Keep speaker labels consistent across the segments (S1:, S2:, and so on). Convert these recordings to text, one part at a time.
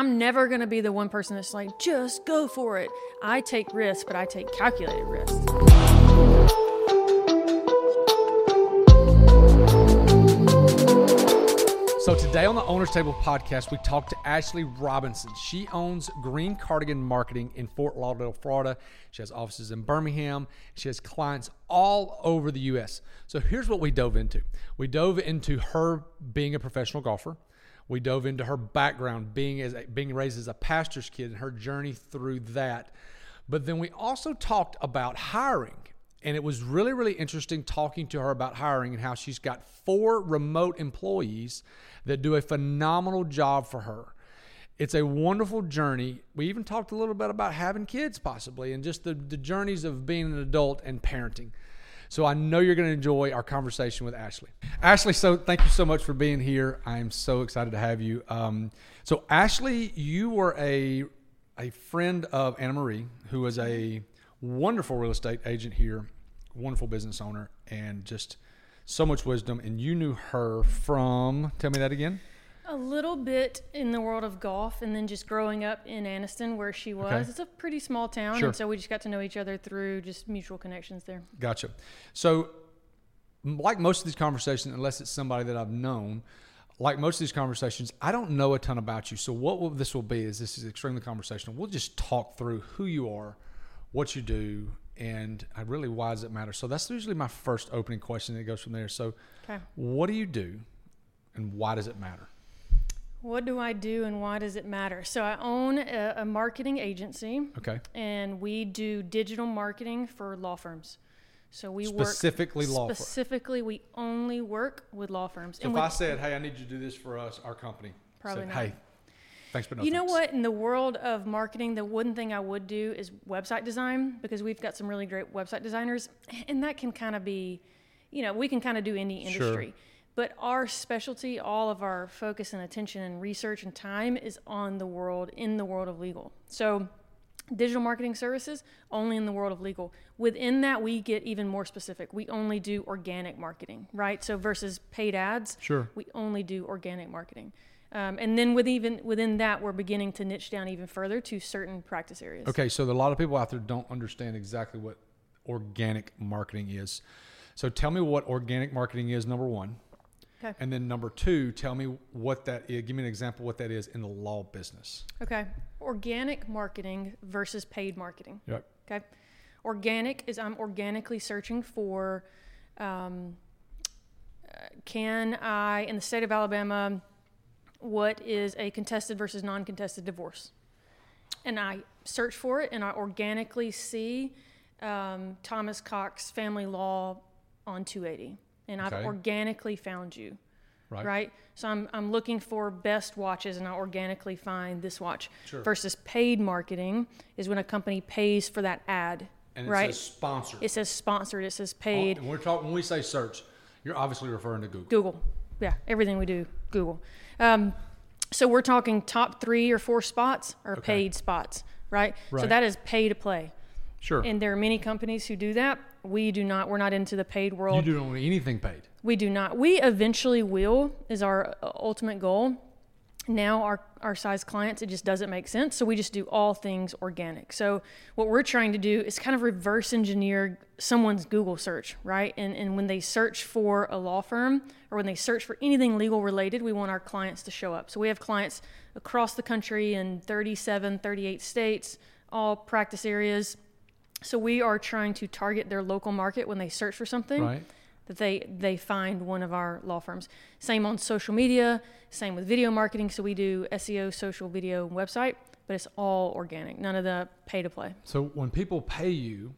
S1: I'm never going to be the one person that's like, just go for it. I take risks, but I take calculated risks.
S2: So today on the Owners Table podcast, we talked to Ashley Robinson. She owns Green Cardigan Marketing in Fort Lauderdale, Florida. She has offices in Birmingham. She has clients all over the U.S. So here's what we dove into. We dove into her being a professional golfer. We dove into her background, being as being raised as a pastor's kid, and her journey through that. But then we also talked about hiring. And it was really, really interesting talking to her about hiring and how she's got four remote employees that do a phenomenal job for her. It's a wonderful journey. We even talked a little bit about having kids, possibly, and just the, the journeys of being an adult and parenting. So I know you're going to enjoy our conversation with Ashley. Ashley, so thank you so much for being here. I am so excited to have you. Um, so Ashley, you were a a friend of Anna Marie, who is a wonderful real estate agent here, wonderful business owner, and just so much wisdom. And you knew her from, tell me that again.
S1: A little bit in the world of golf, and then just growing up in Anniston, where she was.
S2: Okay.
S1: It's a pretty small town,
S2: Sure.
S1: and so we just got to know each other through just mutual connections there.
S2: Gotcha. So, like most of these conversations, unless it's somebody that I've known, like most of these conversations, I don't know a ton about you. So, what will, this will be is this is extremely conversational. We'll just talk through who you are, what you do, and uh, really why does it matter. So, that's usually my first opening question that goes from there. So,
S1: Okay.
S2: what do you do, and why does it matter?
S1: What do I do, and why does it matter? So I own a, a marketing agency,
S2: Okay.
S1: and we do digital marketing for law firms. So we work
S2: Specifically law firms.
S1: Specifically, we only work with law firms.
S2: So,
S1: and
S2: if
S1: with-
S2: I said, "Hey, I need you to do this for us, our company,"
S1: Probably
S2: said,
S1: not.
S2: "Hey, thanks, but no
S1: You know what? In the world of marketing, the one thing I would do is website design because we've got some really great website designers, and that can kind of be, you know, we can kind of do any
S2: Sure.
S1: But our specialty, all of our focus and attention and research and time is on the world, in the world of legal. So, digital marketing services only in the world of legal. Within that, we get even more specific. We only do organic marketing, right? So, versus paid ads,
S2: Sure.
S1: we only do organic marketing. Um, and then with even within that, we're beginning to niche down even further to certain practice areas.
S2: Okay, so a lot of people out there don't understand exactly what organic marketing is. So tell me what organic marketing is, number one.
S1: Okay.
S2: And then number two, tell me what that is. Give me an example what that is in the law business.
S1: Okay. Organic marketing versus paid marketing.
S2: Yep.
S1: Okay. Organic is I'm organically searching for um, can I, in the state of Alabama, what is a contested versus non contested divorce? And I search for it and I organically see um, Thomas Cox Family Law on 280. And I've
S2: Okay.
S1: organically found you.
S2: Right.
S1: Right. So I'm, I'm looking for best watches and I organically find this watch.
S2: Sure.
S1: Versus paid marketing is when a company pays for that ad.
S2: And it
S1: right.
S2: says sponsored.
S1: it says sponsored, it says paid.
S2: And we're talking when we say search, you're obviously referring to Google.
S1: Google. Yeah, everything we do, Google. Um, so we're talking top three or four spots are
S2: Okay.
S1: paid spots, right?
S2: right?
S1: So that is pay to play.
S2: Sure.
S1: And there are many companies who do that. We do not. We're not into the paid world.
S2: you do not want anything paid.
S1: We do not. We eventually will, is our uh, ultimate goal. Now, our, our size clients, it just doesn't make sense. So we just do all things organic. So what we're trying to do is kind of reverse engineer someone's Google search, right? And, and when they search for a law firm or when they search for anything legal related, we want our clients to show up. So we have clients across the country in 37, 38 states, all practice areas. So we are trying to target their local market when they search for something
S2: Right.
S1: that they they find one of our law firms. Same on social media, same with video marketing. So we do SEO, social video, and website, but it's all organic. None of the pay to play.
S2: So when people pay you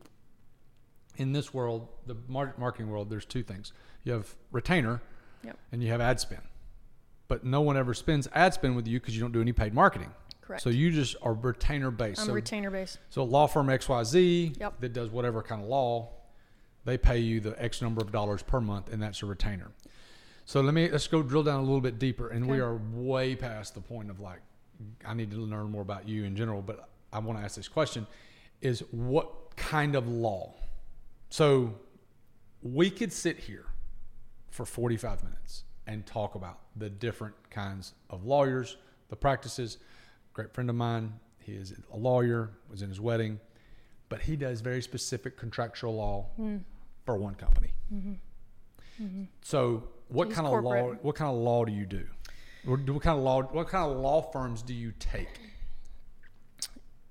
S2: in this world, the mar- marketing world, there's two things. You have retainer
S1: Yep.
S2: and you have ad spend. But no one ever spends ad spend with you because you don't do any paid marketing.
S1: Correct.
S2: So you just are retainer based.
S1: I'm
S2: so,
S1: retainer based.
S2: so law firm XYZ
S1: Yep.
S2: that does whatever kind of law, they pay you the X number of dollars per month, and that's a retainer. So let me let's go drill down a little bit deeper, and we are way past the point of like I need to learn more about you in general, but I want to ask this question: Is what kind of law? So we could sit here for 45 minutes and talk about the different kinds of lawyers, the practices, great friend of mine. He is a lawyer, was in his wedding, but he does very specific contractual law
S1: Hmm.
S2: for one company. So, what
S1: He's
S2: kind of law? What kind of law do you do? What, what kind of law? What kind of law firms do you take?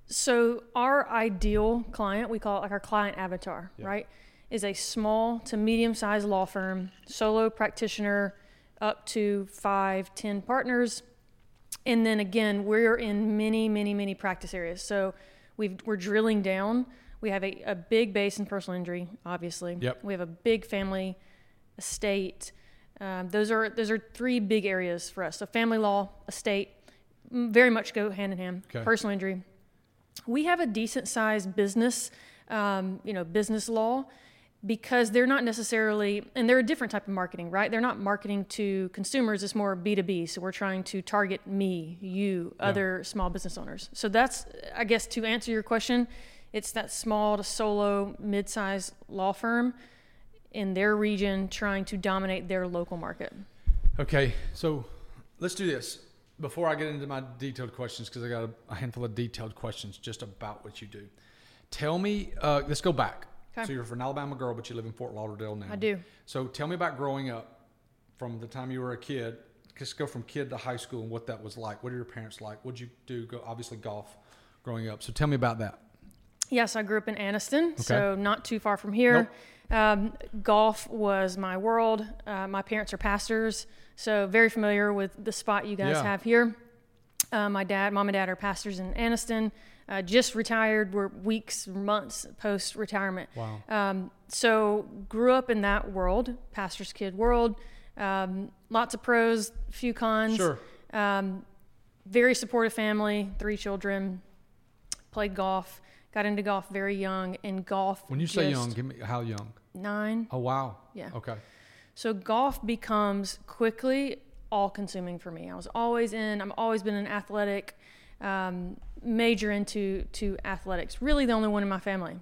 S1: So our ideal client, we call it like our client avatar,
S2: Yeah.
S1: right? Is a small to medium sized law firm, solo practitioner, up to five, ten partners. And then again, we're in many, many, many practice areas. So we've, we're drilling down. We have a, a big base in personal injury, obviously.
S2: Yep.
S1: We have a big family estate. Um, those are those are three big areas for us. So family law, estate, very much go hand in hand.
S2: Okay.
S1: Personal injury, we have a decent sized business, um, you know, business law because they're not necessarily, and they're a different type of marketing, right? They're not marketing to consumers. It's more B2B. So we're trying to target me, you, other small business owners. So that's, I guess, to answer your question, it's that small to solo, mid sized law firm in their region trying to dominate their local market.
S2: Okay, so let's do this before I get into my detailed questions because I got a, a handful of detailed questions just about what you do. Tell me, uh, let's go back.
S1: Okay.
S2: So you're an Alabama girl, but you live in Fort Lauderdale now.
S1: I do.
S2: So tell me about growing up from the time you were a kid. Just go from kid to high school and what that was like. What are your parents like? What'd you do? Go obviously golf growing up. So tell me about that.
S1: Yes, I grew up in Anniston, so not too far from here. Um, golf was my world. Uh, my parents are pastors, so very familiar with the spot you guys
S2: Yeah.
S1: have here. Uh, my dad, mom, and dad are pastors in Anniston. Uh, just retired. We're weeks, months post retirement.
S2: Wow.
S1: Um, so grew up in that world, pastor's kid world. Um, lots of pros, few cons.
S2: Sure.
S1: Um, very supportive family, three children. Played golf. Got into golf very young, and golf.
S2: When you say young, give me how young?
S1: nine.
S2: Oh wow.
S1: Yeah.
S2: Okay.
S1: So golf becomes quickly all consuming for me. I was always in. I've always been an athletic, um, major into to athletics. Really, the only one in my family.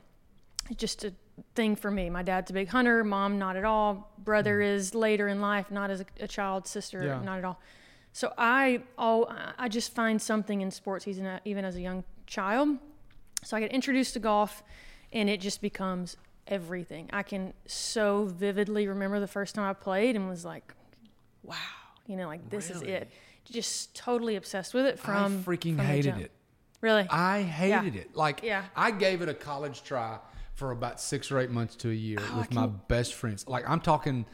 S1: It's just a thing for me. My dad's a big hunter. Mom, not at all. Brother is later in life, not as a, a child. Sister,
S2: Mm. Yeah.
S1: not at all. So I, oh, I just find something in sports, even even as a young child. So I get introduced to golf, and it just becomes everything. I can so vividly remember the first time I played and was like, wow, you know, like this is it. Just totally obsessed with it from
S2: I freaking
S1: from
S2: hated it.
S1: Really?
S2: I hated it. Like
S1: Yeah.
S2: I gave it a college try for about six or eight months to a year
S1: Oh,
S2: with my best friends. Like I'm talking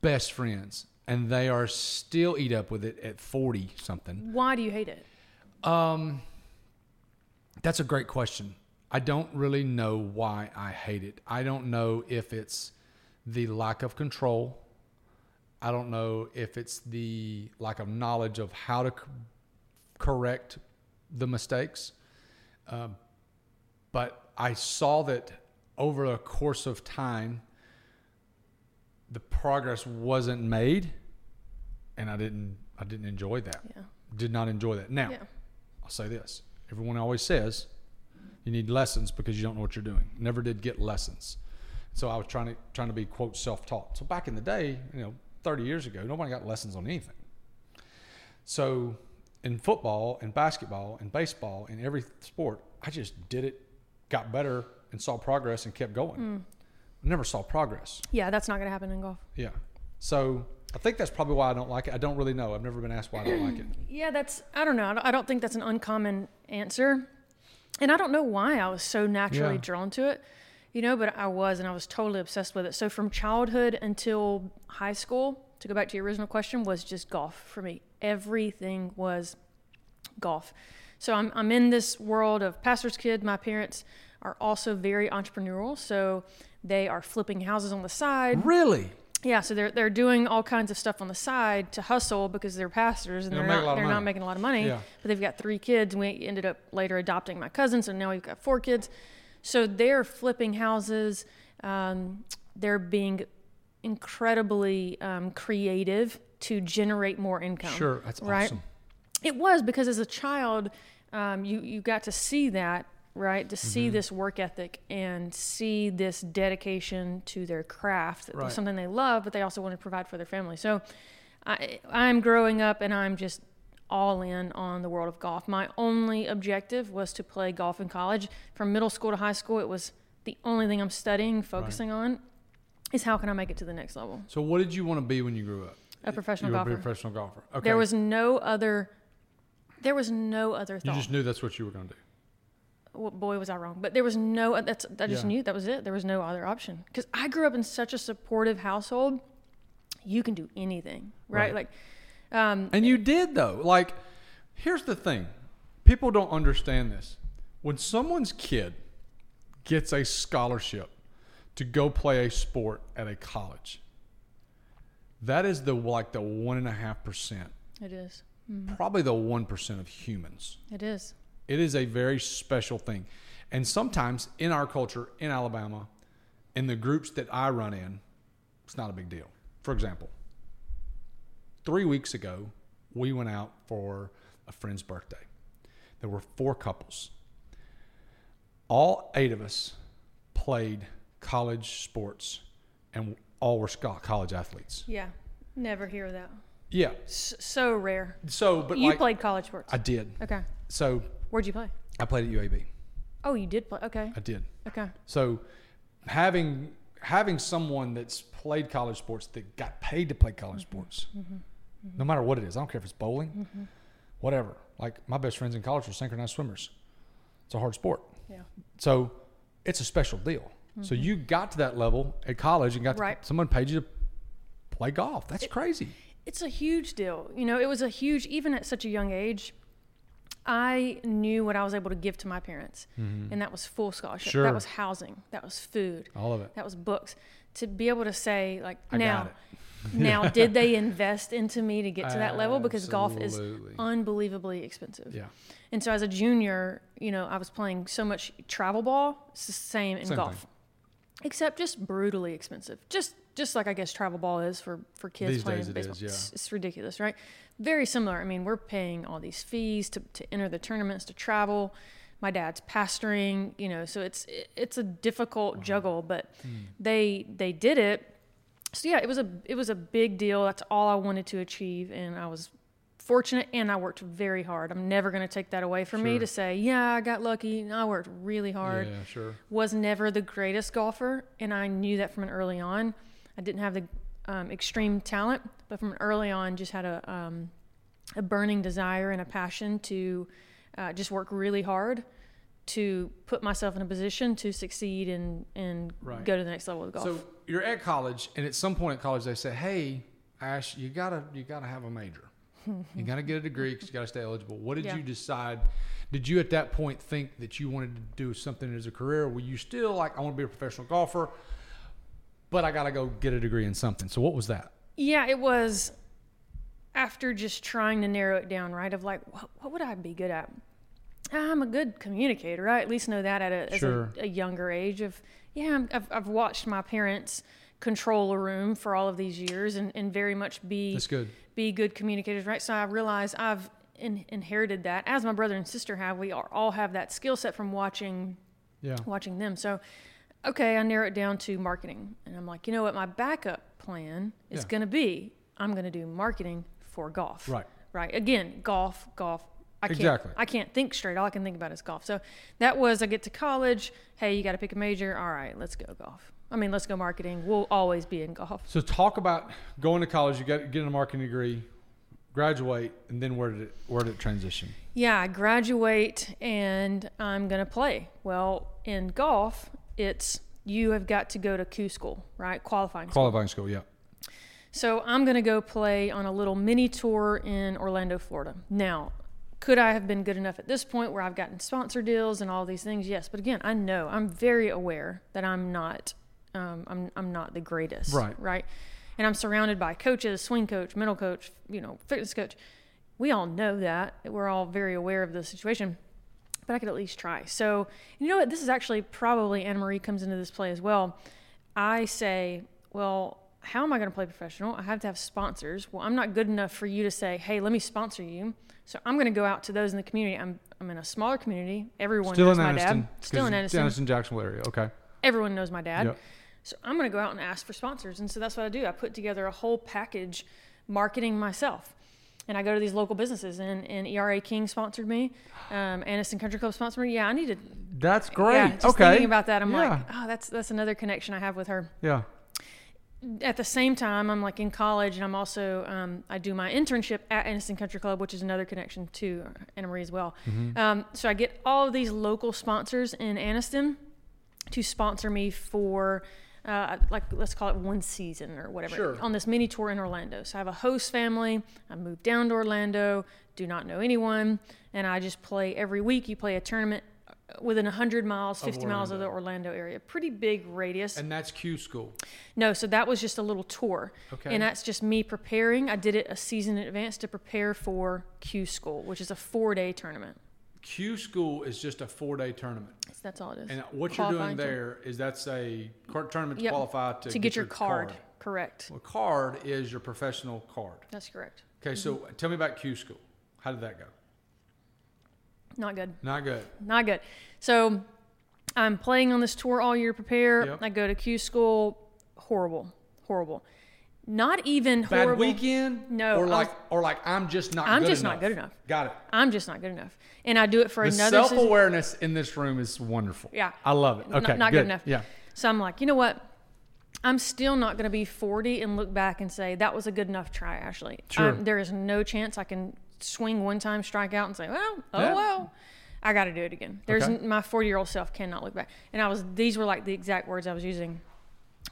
S2: best friends, and they are still eat up with it at forty something.
S1: Why do you hate it?
S2: Um, that's a great question. I don't really know why I hate it. I don't know if it's the lack of control. I don't know if it's the lack of knowledge of how to c- correct the mistakes. Um, but I saw that over a course of time, the progress wasn't made, and I didn't. I didn't enjoy that.
S1: Yeah.
S2: Did not enjoy that. Now,
S1: Yeah.
S2: I'll say this: everyone always says you need lessons because you don't know what you're doing. Never did get lessons. So I was trying to trying to be quote self-taught. So back in the day, you know, 30 years ago, nobody got lessons on anything. So in football and basketball and baseball and every sport, I just did it, got better, and saw progress and kept going. Mm. Never saw progress.
S1: Yeah, that's not going to happen in golf.
S2: Yeah. So I think that's probably why I don't like it. I don't really know. I've never been asked why I don't like it.
S1: Yeah, that's, I don't know. I don't, I don't think that's an uncommon answer. And I don't know why I was so naturally
S2: Yeah.
S1: drawn to it, you know, but I was and I was totally obsessed with it. So from childhood until high school, to go back to your original question, was just golf for me. Everything was golf. So I'm, I'm in this world of pastor's kid. My parents are also very entrepreneurial. So they are flipping houses on the side.
S2: Really?
S1: Yeah, so they're they're doing all kinds of stuff on the side to hustle because they're pastors and
S2: They
S1: they're
S2: don't make a lot
S1: not they're
S2: money.
S1: not making a lot of money.
S2: Yeah.
S1: But they've got three kids, and we ended up later adopting my cousin, so now we've got four kids. So they're flipping houses. Um, they're being incredibly um, creative to generate more income.
S2: Sure. That's
S1: right?
S2: awesome.
S1: It was because as a child, um, you you got to see that right to
S2: Mm-hmm.
S1: see this work ethic and see this dedication to their craft.
S2: Right.
S1: something they love, but they also want to provide for their family. So, I I'm growing up and I'm just all in on the world of golf. My only objective was to play golf in college. From middle school to high school, it was the only thing I'm studying, focusing on, is how can I make it to the next level.
S2: So, what did you want to be when you grew up?
S1: A professional
S2: you
S1: golfer.
S2: a professional golfer. Okay.
S1: There was no other. There was no other
S2: You
S1: thought.
S2: just knew that's what you were going to do.
S1: well, boy was I wrong. But there was no that's I just
S2: Yeah.
S1: knew that was it. There was no other option because I grew up in such a supportive household. You can do anything, right?
S2: Right.
S1: Like, um,
S2: And you did though. Like, here's the thing: people don't understand this. When someone's kid gets a scholarship to go play a sport at a college, that is the like the one and a half percent,
S1: it is.
S2: probably the one percent of humans.
S1: It is.
S2: It is a very special thing. And sometimes in our culture, in Alabama, in the groups that I run in, it's not a big deal. For example, three weeks ago, we went out for a friend's birthday. There were four couples. All eight of us played college sports, and all were college athletes.
S1: Yeah. Never hear that.
S2: Yeah.
S1: S- so rare.
S2: So, but
S1: you
S2: like,
S1: played college sports.
S2: I did.
S1: okay.
S2: So
S1: Where'd you play?
S2: I played at UAB.
S1: Oh, you did play. Okay.
S2: I did.
S1: Okay.
S2: So having having someone that's played college sports that got paid to play college mm-hmm. sports, mm-hmm. No matter what it is, I don't care if it's bowling, mm-hmm. whatever. Like my best friends in college were synchronized swimmers. It's a hard sport.
S1: Yeah.
S2: So it's a special deal. So mm-hmm. you got to that level at college and got to, someone paid you to play golf. That's crazy.
S1: It's a huge deal. You know, it was a huge, even at such a young age, I knew what I was able to give to my parents. Mm-hmm. And that was full scholarship.
S2: Sure.
S1: That was housing. That was food.
S2: All of it.
S1: That was books. To be able to say, like,
S2: I
S1: now,
S2: it.
S1: Now, did they invest into me to get to that level? Because golf is unbelievably expensive.
S2: Yeah.
S1: And so as a junior, you know, I was playing so much travel ball. It's the same in
S2: Same
S1: golf.
S2: thing.
S1: Except just brutally expensive. Just just like I guess travel ball is for, for kids
S2: These
S1: playing baseball.
S2: is, yeah.
S1: It's, it's ridiculous, right? Very similar. I mean, we're paying all these fees to, to enter the tournaments, to travel. My dad's pastoring, you know, so it's it's a difficult juggle, but
S2: Hmm.
S1: they they did it. So yeah, it was a it was a big deal. That's all I wanted to achieve, and I was fortunate and I worked very hard. I'm never going to take that away from me to say, yeah, I got lucky. I worked really hard.
S2: Yeah, sure.
S1: Was never the greatest golfer, and I knew that from an early on. I didn't have the um, extreme talent, but from early on, just had a um, a burning desire and a passion to uh, just work really hard to put myself in a position to succeed and and
S2: Right.
S1: go to the next level of golf.
S2: So you're at college, and at some point at college, they say, "Hey, Ash, you gotta you gotta have a major. you gotta get a degree because you gotta stay eligible." What did
S1: Yeah.
S2: you decide? Did you at that point think that you wanted to do something as a career? Were you still like, "I want to be a professional golfer, but I gotta go get a degree in something"? So what was that?
S1: Yeah, it was after just trying to narrow it down, right? Of like, what, what would I be good at? I'm a good communicator. I at least know that at a, as
S2: Sure.
S1: a, a younger age. Of yeah, I'm, I've, I've watched my parents control a room for all of these years and, and very much be
S2: That's good.
S1: be good communicators, right? So I realize I've in, inherited that, as my brother and sister have. We are, all have that skill set from watching
S2: Yeah.
S1: watching them. So, okay, I narrow it down to marketing, and I'm like, you know what, my backup plan is
S2: Yeah.
S1: going to be I'm going to do marketing for golf.
S2: Right.
S1: Right. Again, golf, golf. I can't,
S2: Exactly.
S1: I can't think straight. All I can think about is golf. So that was I get to college. Hey, you got to pick a major. All right, let's go golf. I mean, let's go marketing. We'll always be in golf.
S2: So talk about going to college. You got getting a marketing degree, graduate, and then where did it where did it transition?
S1: Yeah, I graduate and I'm going to play. Well, in golf, it's you have got to go to Q school, right? Qualifying school.
S2: Qualifying school. Yeah.
S1: So I'm going to go play on a little mini tour in Orlando, Florida. Now, could I have been good enough at this point where I've gotten sponsor deals and all these things? Yes, but again, I know I'm very aware that I'm not, um, I'm I'm not the greatest,
S2: Right.
S1: Right, and I'm surrounded by coaches, swing coach, mental coach, you know, fitness coach. We all know that. We're all very aware of the situation but I could at least try. So, you know what? This is actually probably Anna Marie comes into this play as well. I say, well, how am I going to play professional? I have to have sponsors. Well, I'm not good enough for you to say, hey, let me sponsor you. So I'm going to go out to those in the community. I'm, I'm in a smaller community. Everyone
S2: Still
S1: knows
S2: in
S1: my
S2: Anniston.
S1: dad. Still in Anniston.
S2: Anniston, Jacksonville area. Okay.
S1: Everyone knows my dad.
S2: Yep.
S1: So I'm going to go out and ask for sponsors. And so that's what I do. I put together a whole package marketing myself. and I go to these local businesses, and, and ERA King sponsored me, um, Anniston Country Club sponsored me. Yeah, I need to.
S2: That's great.
S1: Yeah, just
S2: okay.
S1: thinking about that, I'm
S2: Yeah.
S1: like, oh, that's that's another connection I have with her.
S2: yeah.
S1: At the same time, I'm like in college, and I'm also um, I do my internship at Anniston Country Club, which is another connection to Anna Marie as well.
S2: Mm-hmm.
S1: Um, so I get all of these local sponsors in Anniston to sponsor me for. Uh, like let's call it one season or whatever
S2: Sure.
S1: on this mini tour in Orlando. So I have a host family. I moved down to Orlando, do not know anyone, and I just play every week. You play a tournament within 100 miles, 50 miles of the Orlando area. Pretty big radius.
S2: And that's Q school.
S1: No, so that was just a little tour.
S2: Okay.
S1: And that's just me preparing. I did it a season in advance to prepare for Q School, which is a four day tournament.
S2: Q school is just a four day tournament.
S1: So that's all it is.
S2: And what you're doing
S1: Qualifying
S2: there is that's a card tournament to
S1: Yep.
S2: qualify to,
S1: to get, your card. Correct.
S2: Well, card is your professional card.
S1: That's correct.
S2: Okay, so
S1: Mm-hmm.
S2: tell me about Q school. How did that go?
S1: Not good.
S2: Not good.
S1: Not good. So I'm playing on this tour all year to prepare.
S2: Yep.
S1: I go to Q School. Horrible. Horrible. Not even
S2: Bad
S1: horrible.
S2: weekend?
S1: No,
S2: Or like
S1: was-
S2: or like I'm just not
S1: I'm
S2: good
S1: just
S2: enough.
S1: not good enough.
S2: Got it.
S1: I'm just not good enough. And I do it for
S2: The
S1: another
S2: self
S1: season.
S2: awareness in this room is wonderful.
S1: Yeah.
S2: I love it. Okay.
S1: not good enough.
S2: Yeah.
S1: So I'm like, you know what? I'm still not going to be 40 and look back and say that was a good enough try, Ashley.
S2: Sure.
S1: Um, there is no chance I can swing one time, strike out, and say, well, oh
S2: Yeah.
S1: well. I got to do it again. There's
S2: Okay.
S1: my 40 year old self cannot look back. And I was these were like the exact words I was using.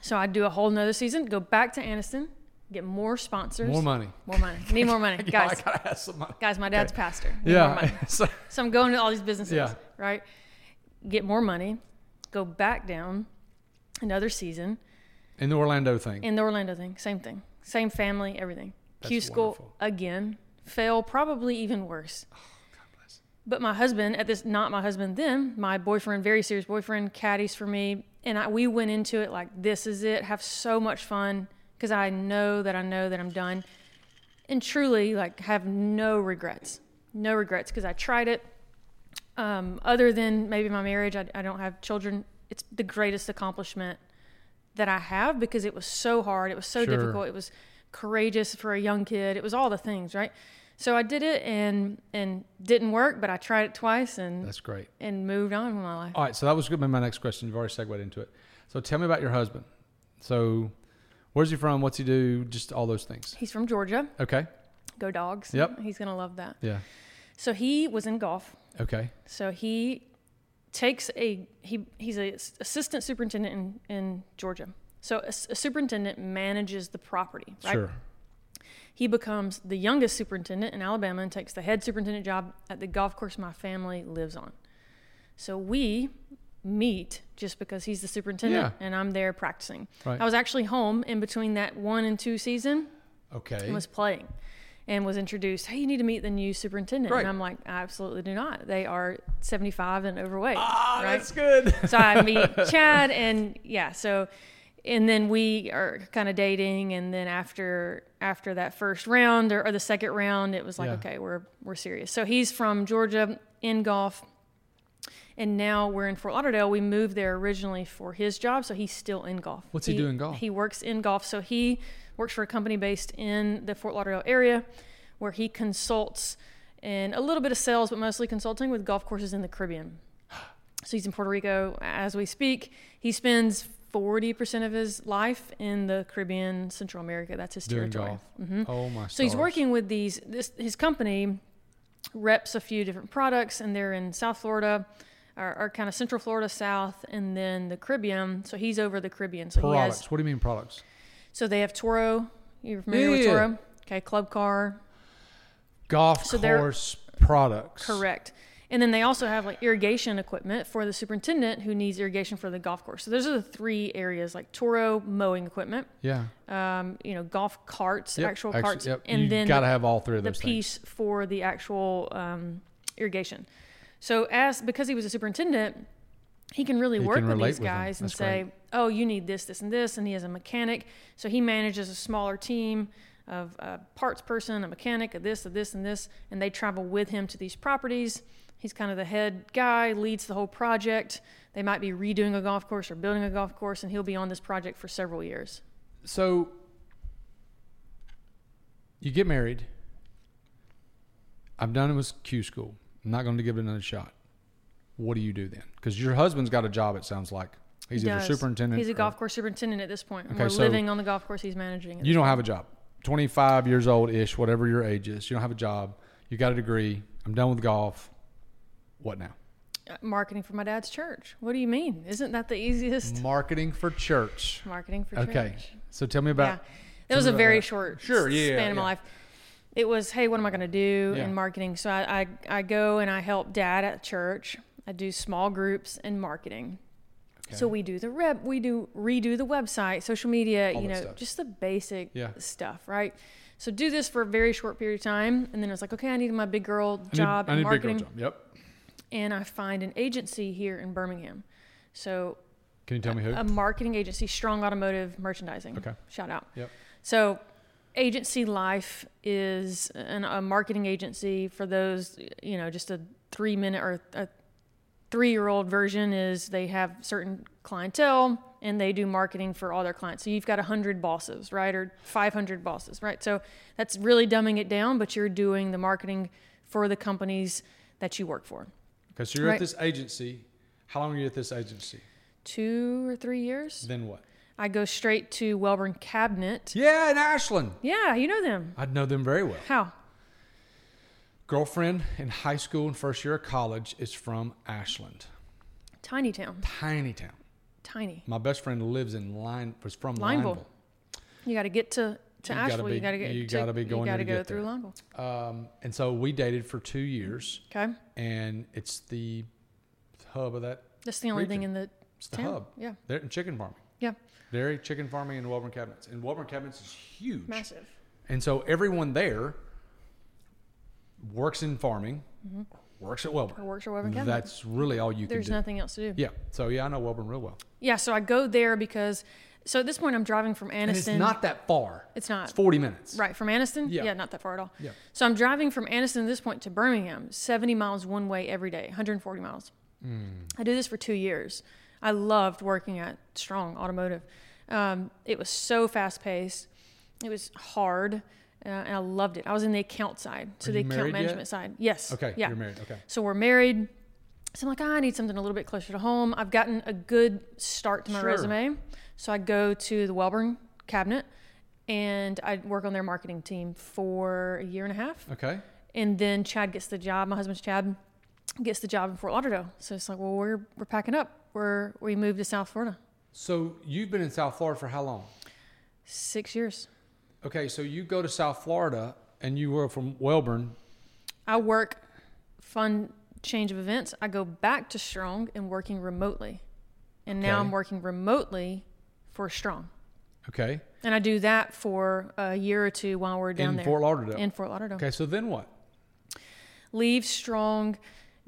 S1: So I'd do a whole nother season, go back to Anniston, get more sponsors,
S2: More money.
S1: more money, need more money,
S2: Yeah, I
S1: guys.
S2: gotta have some money.
S1: Guys, my dad's pastor. Need.
S2: Yeah. so,
S1: I'm going to all these businesses,
S2: Yeah.
S1: right? Get more money, go back down another season
S2: in the Orlando thing.
S1: in the Orlando thing, same thing, same family, everything. Q school
S2: wonderful.
S1: again, fail, probably even worse. But my husband, at this, not my husband then, my boyfriend, very serious boyfriend, caddies for me, and I, we went into it like this is it, have so much fun because I know that I know that I'm done, and truly like have no regrets, no regrets because I tried it. Um, other than maybe my marriage, I, I don't have children. It's the greatest accomplishment that I have because it was so hard. It was so
S2: Sure.
S1: difficult. It was courageous for a young kid. It was all the things, right? So I did it and and didn't work, but I tried it twice and
S2: That's great.
S1: and moved on with my life.
S2: All right, so that was going to be my next question. You've already segued into it. So tell me about your husband. So where's he from? What's he do? Just all those things.
S1: He's from Georgia.
S2: Okay.
S1: Go dogs.
S2: Yep.
S1: He's gonna love that.
S2: Yeah.
S1: So he was in golf.
S2: Okay.
S1: So he takes a he he's a assistant superintendent in in Georgia. So a superintendent manages the property, right?
S2: Sure.
S1: He becomes the youngest superintendent in Alabama and takes the head superintendent job at the golf course my family lives on. So we meet just because he's the superintendent
S2: Yeah.
S1: and I'm there practicing.
S2: Right.
S1: I was actually home in between that one and two season
S2: Okay.
S1: and was playing and was introduced, hey, you need to meet the new superintendent.
S2: Great.
S1: And I'm like, I absolutely do not. They are 75 and overweight.
S2: ah,
S1: right?
S2: that's good.
S1: so I meet Chad, and yeah, so and then we are kind of dating, and then after after that first round or, or the second round, it was like,
S2: Yeah.
S1: okay, we're we're serious. So he's from Georgia in golf, and now we're in Fort Lauderdale. We moved there originally for his job, so he's still in golf.
S2: What's he doing in golf?
S1: He works in golf, so he works for a company based in the Fort Lauderdale area, where he consults and a little bit of sales, but mostly consulting with golf courses in the Caribbean. So he's in Puerto Rico as we speak. He spends 40% of his life in the Caribbean, Central America. That's his
S2: Doing
S1: territory.
S2: golf. Oh my.
S1: So he's working with these. This his company reps a few different products, and they're in South Florida, or, or kind of Central Florida, South, and then the Caribbean. So he's over the Caribbean. So
S2: products.
S1: he has.
S2: What do you mean products?
S1: So they have Toro. You're familiar with Toro? Okay, Club Car.
S2: Golf
S1: So
S2: course products.
S1: Correct. And then they also have like irrigation equipment for the superintendent who needs irrigation for the golf course. So those are the three areas like Toro mowing equipment,
S2: Yeah.
S1: um, you know, golf carts,
S2: Yep.
S1: actual
S2: Actu-
S1: carts,
S2: Yep.
S1: and
S2: you
S1: then
S2: got to
S1: the,
S2: have all three of
S1: the
S2: those things.
S1: piece for the actual um, irrigation. So as because he was a superintendent, he can really
S2: He
S1: work
S2: can
S1: with these
S2: with
S1: guys and say,
S2: great.
S1: "Oh, you need this, this, and this," and he has a mechanic. So he manages a smaller team of a parts person, a mechanic, a this, a this, and this, and they travel with him to these properties. He's kind of the head guy, leads the whole project. They might be redoing a golf course or building a golf course, and he'll be on this project for several years.
S2: So you get married. I've done it with Q school. I'm not going to give it another shot. What do you do then? Because your husband's got a job. It sounds like he's
S1: He
S2: either
S1: does.
S2: superintendent.
S1: He's a
S2: or-
S1: golf course superintendent at this point.
S2: Okay,
S1: we're
S2: so
S1: living on the golf course he's managing.
S2: You don't
S1: point.
S2: have a job. 25 years old ish, whatever your age is. You don't have a job. You got a degree. I'm done with golf. What now?
S1: Uh, marketing for my dad's church. What do you mean? Isn't that the easiest
S2: Marketing for church.
S1: marketing for
S2: Okay.
S1: church? Okay.
S2: So tell me about.
S1: yeah, it was a very
S2: that.
S1: short
S2: Sure, yeah,
S1: span
S2: yeah,
S1: of my life. It was, hey, what am I going to do
S2: Yeah.
S1: in marketing? So I, I I go and I help dad at church. I do small groups and marketing.
S2: Okay.
S1: So we do the rep, we do redo the website, social media,
S2: All
S1: you know,
S2: stuff.
S1: just the basic
S2: Yeah.
S1: stuff, right? So do this for a very short period of time, and then I was like, okay, I need my big girl
S2: I need-
S1: job
S2: I need a big girl
S1: marketing,
S2: job. Yep.
S1: And I find an agency here in Birmingham. So
S2: Can you tell me who?
S1: a marketing agency, Strong Automotive Merchandising.
S2: Okay.
S1: Shout out.
S2: Yep.
S1: So, Agency Life is an, a marketing agency for those, you know, just a three minute or a three year old version is they have certain clientele and they do marketing for all their clients. So you've got 100 bosses, right? Or 500 bosses, right? So that's really dumbing it down, but you're doing the marketing for the companies that you work for.
S2: So you're at this agency. How long are you at this agency?
S1: Two or three years.
S2: Then what?
S1: I go straight to Welborn Cabinet.
S2: Yeah, in Ashland.
S1: Yeah, you know them.
S2: I know them very well.
S1: How?
S2: Girlfriend in high school and first year of college is from Ashland,
S1: Tiny town.
S2: tiny town.
S1: Tiny.
S2: My best friend lives in Line was from
S1: Lineville.
S2: Lineville.
S1: You got to get to to
S2: You gotta
S1: Asheville.
S2: be-
S1: you got to get.
S2: you gotta be going
S1: You got to
S2: to
S1: go
S2: get
S1: through
S2: there.
S1: Lineville.
S2: Um, and so we dated for two years,
S1: Okay,
S2: and it's the hub of that.
S1: that's the only thing in the
S2: It's the
S1: town.
S2: hub.
S1: Yeah,
S2: They're in chicken farming.
S1: yeah,
S2: Dairy, chicken farming, and Welborn Cabinets. And Welborn Cabinets is huge.
S1: massive.
S2: And so everyone there works in farming, works at
S1: Or
S2: Welborn.
S1: works at whatever. Cabinet.
S2: That's really all you
S1: There's
S2: can do.
S1: There's nothing else to do.
S2: Yeah. So yeah, I know Welborn real well.
S1: Yeah, so I go there because so at this point I'm driving from
S2: And it's
S1: Anniston.
S2: not that far.
S1: It's not.
S2: It's 40 minutes.
S1: Right, from Anniston?
S2: Yeah. yeah.
S1: not that far at all.
S2: Yeah.
S1: So I'm driving from Anniston at this point to Birmingham, 70 miles one way every day, 140 miles.
S2: Hmm.
S1: I do this for two years. I loved working at Strong Automotive. Um, it was so fast paced. It was hard, uh, and I loved it. I was in the account side, so
S2: Are
S1: the account
S2: married yet?
S1: management side. Yes.
S2: Okay.
S1: Yeah.
S2: You're married. Okay.
S1: So we're married. So I'm like, "Ah, I need something a little bit closer to home. I've gotten a good start to my
S2: Sure.
S1: resume. So I go to the Welborn cabinet and I work on their marketing team for a year and a half.
S2: Okay.
S1: And then Chad gets the job. My husband's Chad gets the job in Fort Lauderdale. So it's like, well, we're, we're packing up. We're, we moved to South Florida.
S2: So you've been in South Florida for how long?
S1: Six years.
S2: Okay. So you go to South Florida and you were from Welborn.
S1: I work fun change of events. I go back to Strong and working remotely. And now I'm working remotely for Strong.
S2: Okay.
S1: And I do that for a year or two while we're down
S2: in
S1: there
S2: Fort Lauderdale.
S1: in Fort Lauderdale.
S2: okay. So then what?
S1: Leave Strong,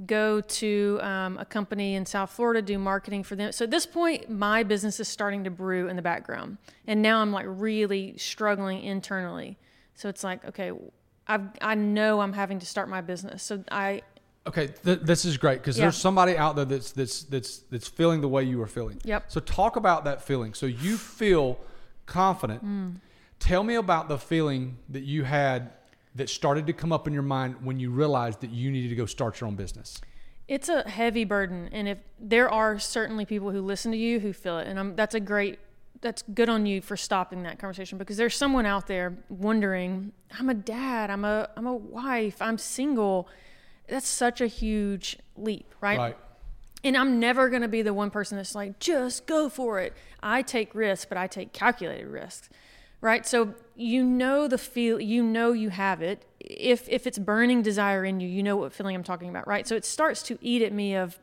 S1: go to um, a company in South Florida, do marketing for them. So at this point, my business is starting to brew in the background, and now I'm like really struggling internally. So it's like, okay, I've, I know I'm having to start my business. So I
S2: Okay, th- this is great because
S1: Yeah.
S2: there's somebody out there that's that's that's that's feeling the way you are feeling.
S1: Yep.
S2: So talk about that feeling. So you feel confident.
S1: Mm.
S2: Tell me about the feeling that you had that started to come up in your mind when you realized that you needed to go start your own business.
S1: It's a heavy burden, and if there are certainly people who listen to you who feel it, and I'm, that's a great, that's good on you for stopping that conversation because there's someone out there wondering, I'm a dad, I'm a, I'm a wife, I'm single. That's such a huge leap, right?
S2: Right.
S1: And I'm never going to be the one person that's like, just go for it. I take risks, but I take calculated risks. Right? So you know the feel, you know you have it. If if it's burning desire in you, you know what feeling I'm talking about, right? So it starts to eat at me of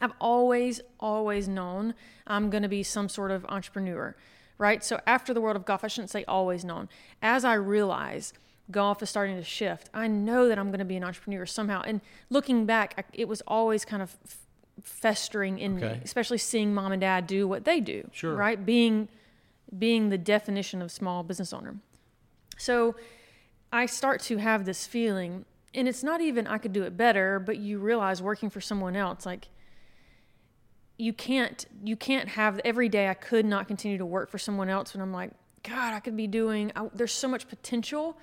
S1: I've always always known I'm going to be some sort of entrepreneur, right? So after the world of golf, I shouldn't say always known. As I realize golf is starting to shift, I know that I'm going to be an entrepreneur somehow. And looking back, I, it was always kind of f- festering in
S2: Okay.
S1: me, especially seeing mom and dad do what they do,
S2: Sure.
S1: right? Being being the definition of small business owner. So I start to have this feeling, and it's not even I could do it better, but you realize working for someone else, like you can't you can't have every day I could not continue to work for someone else when I'm like, God, I could be doing. I, there's so much potential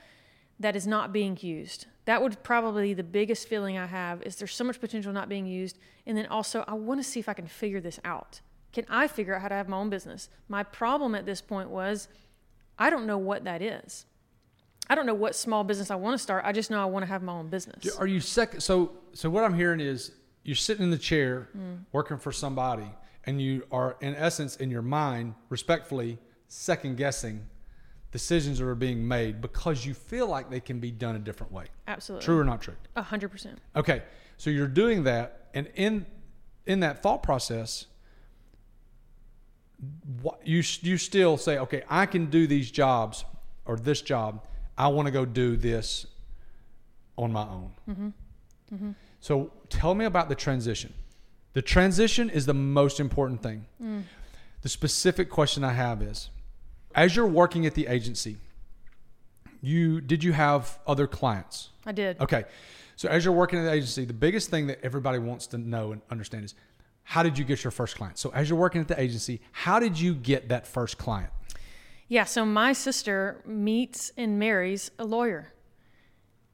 S1: that is not being used. That would probably be the biggest feeling I have is there's so much potential not being used. And then also I want to see if I can figure this out. Can I figure out how to have my own business? My problem at this point was I don't know what that is. I don't know what small business I want to start. I just know I want to have my own business.
S2: Are you second? So, so what I'm hearing is you're sitting in the chair
S1: Mm.
S2: working for somebody, and you are, in essence, in your mind, respectfully second guessing decisions that are being made because you feel like they can be done a different way.
S1: Absolutely.
S2: True or not true?
S1: A hundred percent.
S2: Okay, so you're doing that, and in in that thought process, what you you still say, okay, I can do these jobs or this job. I want to go do this on my own.
S1: Mm-hmm.
S2: So tell me about the transition. The transition is the most important thing.
S1: Mm.
S2: The specific question I have is, as you're working at the agency, you did you have other clients?
S1: I did.
S2: Okay. So as you're working at the agency, the biggest thing that everybody wants to know and understand is how did you get your first client? So as you're working at the agency, how did you get that first client?
S1: Yeah, so my sister meets and marries a lawyer.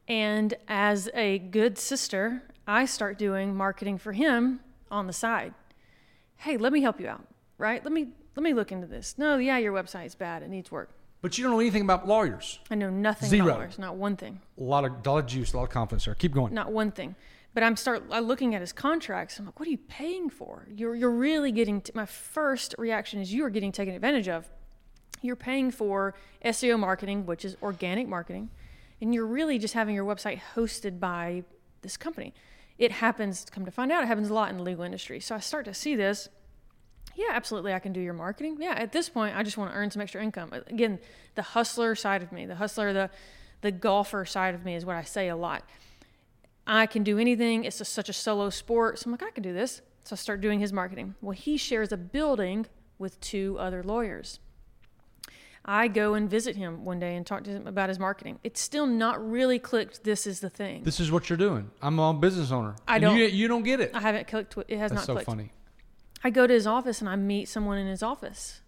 S1: And as a good sister, I start doing marketing for him on the side. Hey, let me help you out, right? Let me let me look into this. No, yeah, your website's bad. It needs work.
S2: But you don't know anything about lawyers.
S1: I know nothing
S2: Zero.
S1: about lawyers, not one thing.
S2: A lot of dollar juice, a lot of confidence there. Keep going.
S1: Not one thing. But I'm start I'm looking at his contracts. I'm like, what are you paying for? You're you're really getting. T- my first reaction is you are getting taken advantage of. You're paying for SEO marketing, which is organic marketing, and you're really just having your website hosted by this company. It happens. Come to find out, it happens a lot in the legal industry. So I start to see this. Yeah, absolutely. I can do your marketing. Yeah, at this point, I just want to earn some extra income. Again, the hustler side of me, the hustler, the the golfer side of me is what I say a lot. I can do anything. It's just such a solo sport. So I'm like, I can do this. So I start doing his marketing. Well, he shares a building with two other lawyers. I go and visit him one day and talk to him about his marketing. It's still not really clicked. This is the thing.
S2: This is what you're doing. I'm a business owner.
S1: I don't-
S2: You, you don't get it.
S1: I haven't clicked. It has not clicked.
S2: That's
S1: not
S2: so
S1: clicked.
S2: funny.
S1: I go to his office and I meet someone in his office.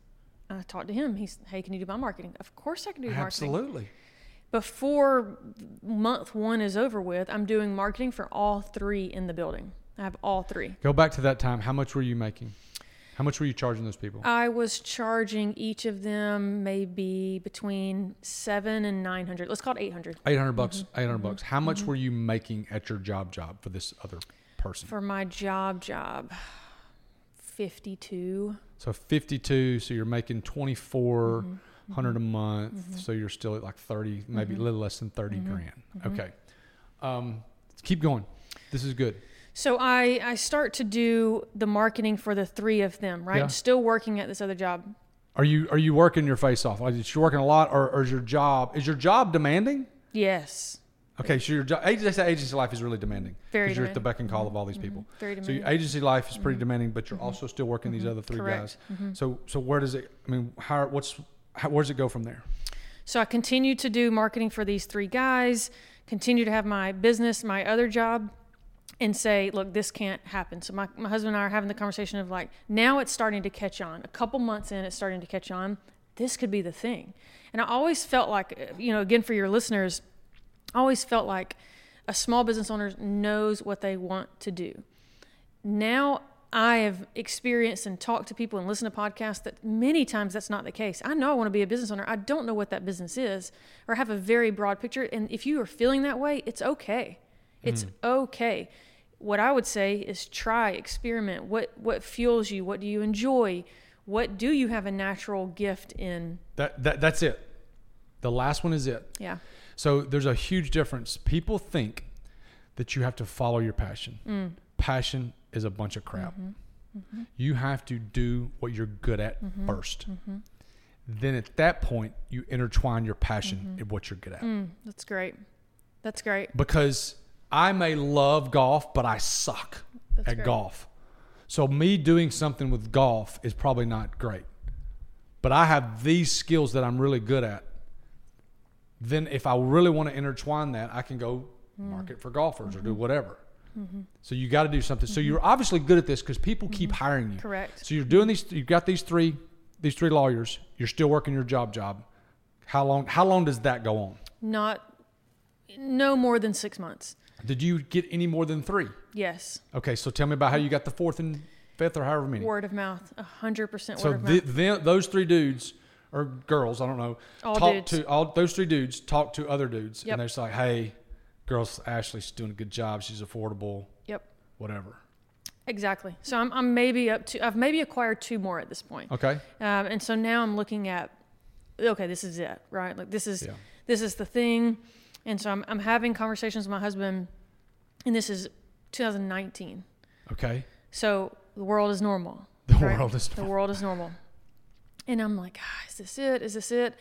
S1: I talk to him. He's, hey, can you do my marketing? Of course I can do your marketing.
S2: Absolutely.
S1: Before month one is over with, I'm doing marketing for all three in the building. I have all three.
S2: Go back to that time. How much were you making? How much were you charging those people?
S1: I was charging each of them maybe between seven and nine hundred. Let's call it eight hundred
S2: Eight hundred bucks.
S1: Mm-hmm.
S2: Eight hundred bucks. How much were you making at your job job for this other person?
S1: for my job. Job fifty-two.
S2: So fifty-two. So you're making twenty-four
S1: Mm-hmm.
S2: hundred a month. So you're still at like thirty, maybe a little less than 30
S1: Mm-hmm.
S2: grand. Okay. Um, keep going. This is good.
S1: So I I start to do the marketing for the three of them. Right,
S2: Yeah.
S1: still working at this other job.
S2: Are you are you working your face off? Like, is you working a lot, or, or is your job is your job demanding?
S1: Yes,
S2: Okay, so your job agency, agency life is really demanding
S1: Very
S2: because you're at the beck and call of mm-hmm. all these people. Mm-hmm.
S1: very
S2: So
S1: demanding.
S2: your agency life is pretty mm-hmm. demanding, but you're also still working these other three
S1: Correct.
S2: guys. So so where does it? I mean, how what's how, where does it go from there?
S1: So I continue to do marketing for these three guys, continue to have my business, my other job, and say, look, this can't happen. So my, my husband and I are having the conversation of like, now it's starting to catch on. A couple months in, it's starting to catch on. This could be the thing. And I always felt like, uh, you know, again, for your listeners, I always felt like a small business owner knows what they want to do now I have experienced and talked to people and listened to podcasts that many times that's not the case. I know I want to be a business owner. I don't know what that business is or have a very broad picture. And if you are feeling that way, it's okay. It's mm-hmm. okay. What I would say is try, experiment. What what fuels you? What do you enjoy? What do you have a natural gift in?
S2: That, that that's it. The last one is it.
S1: Yeah.
S2: So there's a huge difference. People think that you have to follow your passion.
S1: Mm.
S2: Passion is a bunch of crap.
S1: Mm-hmm.
S2: You have to do what you're good at 1st
S1: Mm-hmm.
S2: Then at that point, you intertwine your passion
S1: Mm-hmm.
S2: in what you're good at.
S1: Mm, that's great. That's great.
S2: Because I may love golf, but I suck
S1: That's
S2: at
S1: great.
S2: golf. So me doing something with golf is probably not great. But I have these skills that I'm really good at. Then if I really want to intertwine that, I can go
S1: Mm.
S2: market for golfers or do
S1: Mm-hmm.
S2: whatever. So you got to do something. So you're obviously good at this because people keep
S1: Mm-hmm.
S2: hiring you.
S1: Correct.
S2: So you're doing these. You've got these three, these three lawyers. You're still working your job. Job. How long? How long does that go on?
S1: Not no more than six months.
S2: Did you get any more than three?
S1: Yes.
S2: Okay, so tell me about how you got the fourth and fifth or however many.
S1: Word of mouth, a hundred percent
S2: so
S1: word of
S2: the,
S1: mouth.
S2: the, those three dudes or girls, I don't know,
S1: All
S2: talk
S1: dudes.
S2: to all those three dudes talk to other dudes,
S1: Yep.
S2: and they're just like, "Hey, girls, Ashley's doing a good job. She's affordable.
S1: Yep.
S2: Whatever."
S1: Exactly. So I'm, I'm maybe up to. I've maybe acquired two more at this point.
S2: Okay.
S1: Um, and so now I'm looking at, okay, this is it, right? Like this is
S2: Yeah.
S1: this is the thing. And so I'm I'm having conversations with my husband, and this is 2019.
S2: Okay.
S1: So the world is normal.
S2: The
S1: right?
S2: world is
S1: the world is normal. And I'm like, ah, is this it? Is this it?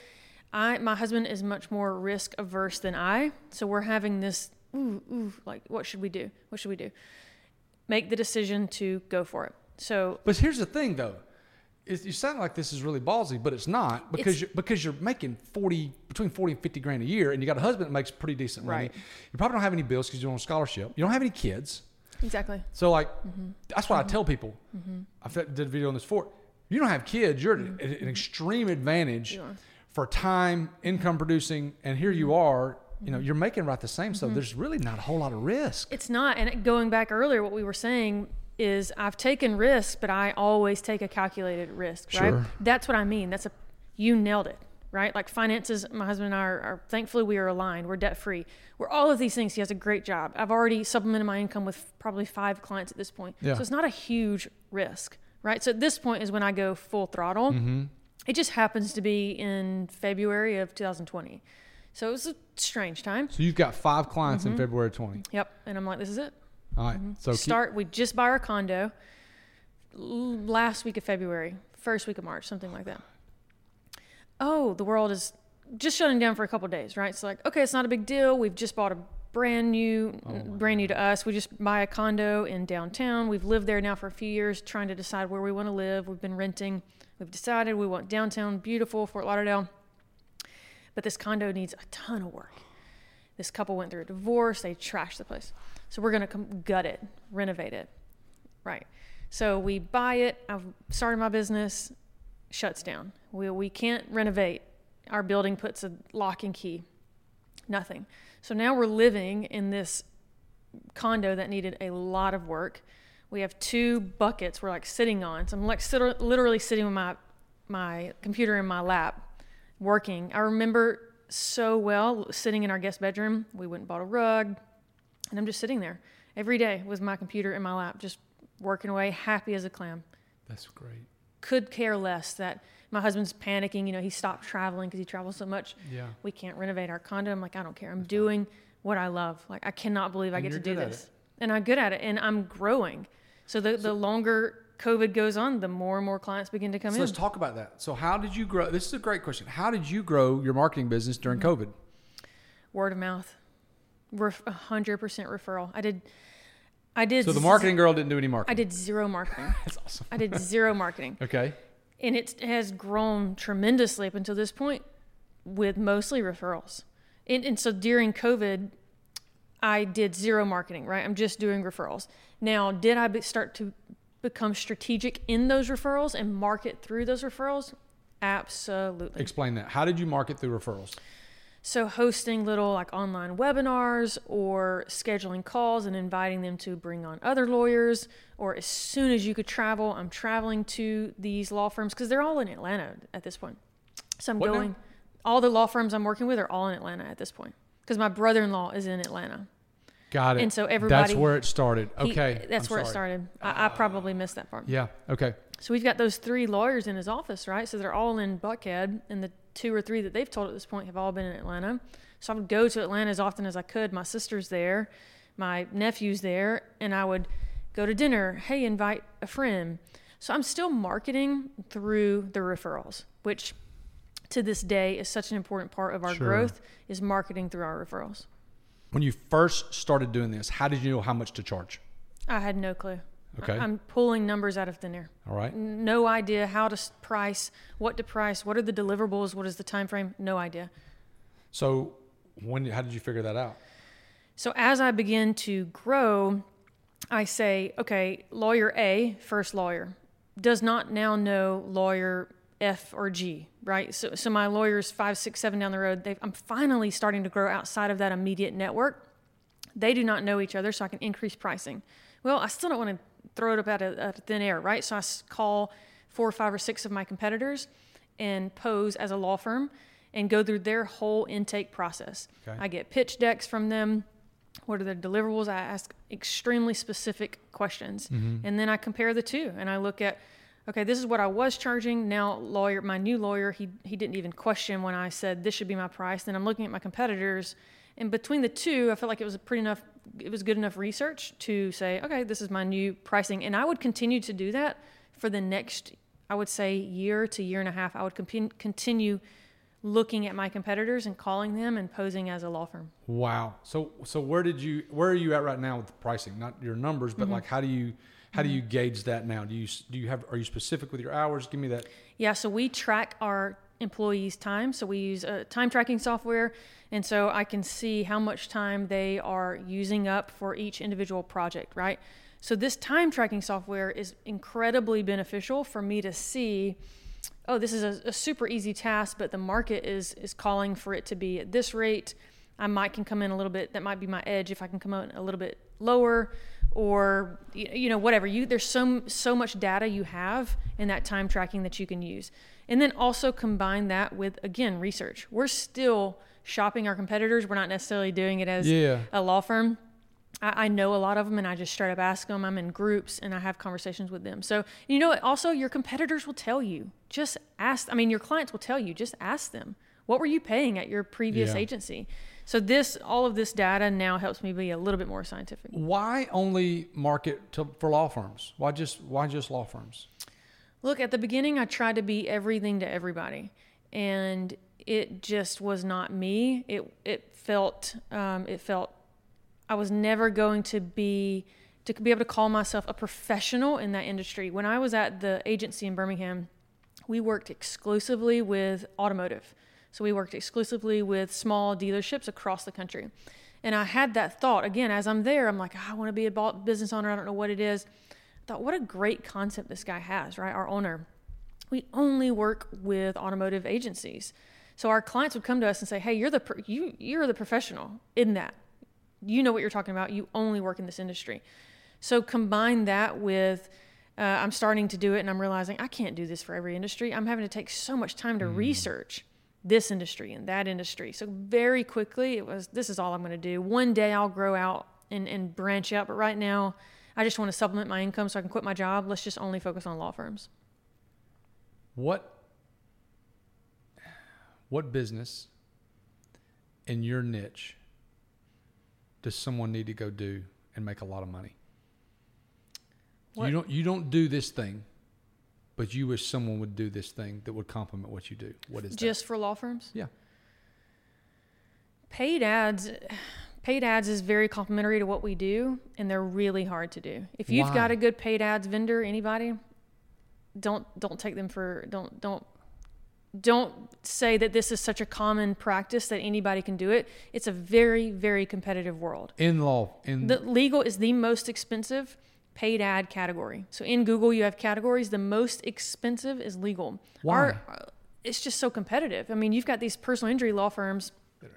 S1: I my husband is much more risk averse than I, so we're having this ooh ooh like what should we do? What should we do? Make the decision to go for it. So
S2: But here's the thing, though. You sound like this is really ballsy, but it's not because
S1: It's-
S2: you're because you're making forty between forty and fifty grand a year, and you got a husband that makes pretty decent money.
S1: Right.
S2: You probably don't have any bills because you're on a scholarship. You don't have any kids,
S1: exactly.
S2: so like
S1: Mm-hmm.
S2: that's what I tell people. I did a video on this before. You don't have kids. You're at an extreme advantage
S1: Mm-hmm.
S2: For time, income producing, and here you are. You know, you're making right the same.
S1: Mm-hmm.
S2: So there's really not a whole lot of risk.
S1: It's not. And going back earlier, what we were saying is I've taken risks, but I always take a calculated risk, right?
S2: Sure.
S1: That's what I mean. That's a, you nailed it, right? Like finances, my husband and I are, are thankfully we are aligned. We're debt free. We're all of these things. He has a great job. I've already supplemented my income with probably five clients at this point.
S2: Yeah.
S1: So it's not a huge risk, right? So at this point is when I go full throttle.
S2: Mm-hmm.
S1: It just happens to be in February of 2020. So it was a strange time.
S2: So you've got five clients
S1: Mm-hmm.
S2: in February 20.
S1: Yep. And I'm like, this is it.
S2: All right. So keep-
S1: start we just buy our condo last week of february first week of march something like that oh the world is just shutting down for a couple of days right so like okay it's not a big deal we've just bought a brand new oh brand new to us. We just buy a condo in downtown. We've lived there now for a few years trying to decide where we want to live. We've been renting. We've decided we want downtown beautiful fort lauderdale. But this condo needs a ton of work. This couple went through a divorce. They trashed the place. So we're going to come gut it renovate it. Right. So we buy it. I've started my business. Shuts down. We, we can't renovate. Our building puts a lock and key. Nothing so now we're living in this condo that needed a lot of work. We have two buckets we're like sitting on. So i'm like sit- literally sitting with my my computer in my lap working. I remember so well sitting in our guest bedroom. We went and bought a rug and i'm just sitting there every day with my computer in my lap just working away happy as a clam.
S2: That's great.
S1: could care less that my husband's panicking you know he stopped traveling because he travels so much
S2: Yeah.
S1: we can't renovate our condo i'm like i don't care i'm doing what i love like i cannot believe i
S2: And
S1: get to do this and i'm good at it and i'm growing so the, the longer covid goes on the more and more clients begin to come
S2: So
S1: in
S2: let's talk about that. So how did you grow? This is a great question. How did you grow your marketing business during
S1: Mm-hmm.
S2: COVID?
S1: word of mouth Ref- 100% referral i did i did
S2: So the
S1: z-
S2: marketing girl didn't do any marketing.
S1: i did zero marketing
S2: That's awesome.
S1: i did zero marketing
S2: Okay.
S1: And it has grown tremendously up until this point with mostly referrals. And, and so during covid i did zero marketing right? I'm just doing referrals. Now did i start to become strategic in those referrals and market through those referrals? Absolutely.
S2: Explain that. How did you market through referrals?
S1: So hosting little like online webinars or scheduling calls and inviting them to bring on other lawyers or as soon as you could travel, I'm traveling to these law firms because they're all in Atlanta at this point. So I'm
S2: What now?
S1: going all the law firms I'm working with are all in Atlanta at this point because my brother-in-law is in Atlanta.
S2: Got it.
S1: And so everybody-
S2: That's where it started.
S1: He-
S2: Okay.
S1: that's
S2: I'm
S1: where it started. I, I ah. probably missed that part.
S2: Yeah. Okay.
S1: So we've got those three lawyers in his office, right? So they're all in Buckhead, and the two or three that they've told at this point have all been in Atlanta. So I would go to Atlanta as often as I could. My sister's there, my nephew's there, and I would go to dinner. Hey, invite a friend. So I'm still marketing through the referrals, which to this day is such an important part of our
S2: Sure.
S1: growth is marketing through our referrals.
S2: When you first started doing this, how did you know how much to charge?
S1: I had no clue.
S2: Okay.
S1: I'm pulling numbers out of thin air.
S2: All right.
S1: no idea how to price, what to price, what are the deliverables, what is the time frame, no idea.
S2: So when how did you figure that out?
S1: So as I begin to grow, I say, okay, lawyer A, first lawyer, does not now know lawyer F or G, right? So, so my lawyer's five, six, seven down the road. They've, I'm finally starting to grow outside of that immediate network. They do not know each other, so I can increase pricing. Well, I still don't want to throw it up out of, out of thin air, right? So I call four or five or six of my competitors and pose as a law firm and go through their whole intake process.
S2: Okay.
S1: I get pitch decks from them. What are their deliverables? I ask extremely specific questions. Mm-hmm. And then I compare the two and I look at, okay, this is what I was charging. Now, lawyer, my new lawyer, he, he didn't even question when I said this should be my price. Then I'm looking at my competitors. And between the two, I felt like it was a pretty enough, it was good enough research to say, okay, this is my new pricing. And I would continue to do that for the next, I would say, year to year and a half. I would compi- continue looking at my competitors and calling them and posing as a law firm.
S2: Wow. So so where did you where are you at right now with the pricing? Not your numbers, but mm-hmm. like how do you how do you mm-hmm. gauge that now? Do you do you have are you specific with your hours? Give me that.
S1: Yeah, so we track our employees' time. So we use a time tracking software, and so I can see how much time they are using up for each individual project, right? So this time tracking software is incredibly beneficial for me to see. Oh, this is a, a super easy task, but the market is is calling for it to be at this rate. I might can come in a little bit. That might be my edge if I can come in a little bit lower, or you know whatever. You there's so so much data you have in that time tracking that you can use, and then also combine that with again research. We're still shopping our competitors. We're not necessarily doing it as
S2: Yeah.
S1: a law firm. I, I know a lot of them, and I just straight up ask them. I'm in groups, and I have conversations with them. So you know, also your competitors will tell you. Just ask. I mean, your clients will tell you. Just ask them. What were you paying at your previous
S2: Yeah.
S1: agency? So this, all of this data now helps me be a little bit more scientific.
S2: Why only market to, for law firms? Why just why just law firms?
S1: Look, at the beginning, I tried to be everything to everybody, and it just was not me. It it felt um, it felt I was never going to be to be able to call myself a professional in that industry. When I was at the agency in Birmingham, we worked exclusively with automotive. So we worked exclusively with small dealerships across the country. And I had that thought again as I'm there, I'm like, "Ah, I want to be a business owner. I don't know what it is. I thought, what a great concept this guy has, right? Our owner. We only work with automotive agencies. So our clients would come to us and say, "Hey, you're the pro- you you're the professional in that. You know what you're talking about. You only work in this industry." So combine that with uh, I'm starting to do it and I'm realizing I can't do this for every industry. I'm having to take so much time to research this industry and that industry. So very quickly it was this is all I'm going to do. One day I'll grow out and, and branch out, but right now I just want to supplement my income so I can quit my job. Let's just only focus on law firms.
S2: What what business in your niche does someone need to go do and make a lot of money?
S1: What-
S2: You don't you don't do this thing, but you wish someone would do this thing that would complement what you do. What is
S1: Just for law firms?
S2: Yeah.
S1: Paid ads paid ads is very complementary to what we do and they're really hard to do. If you've
S2: Why?
S1: got a good paid ads vendor, anybody, don't don't take them for don't don't don't say that this is such a common practice that anybody can do it. It's a very very competitive world.
S2: In law in
S1: The legal is the most expensive paid ad category. So in Google, you have categories. The most expensive is legal.
S2: Why?
S1: Our- uh, it's just so competitive. I mean, you've got these personal injury law firms.
S2: yeah.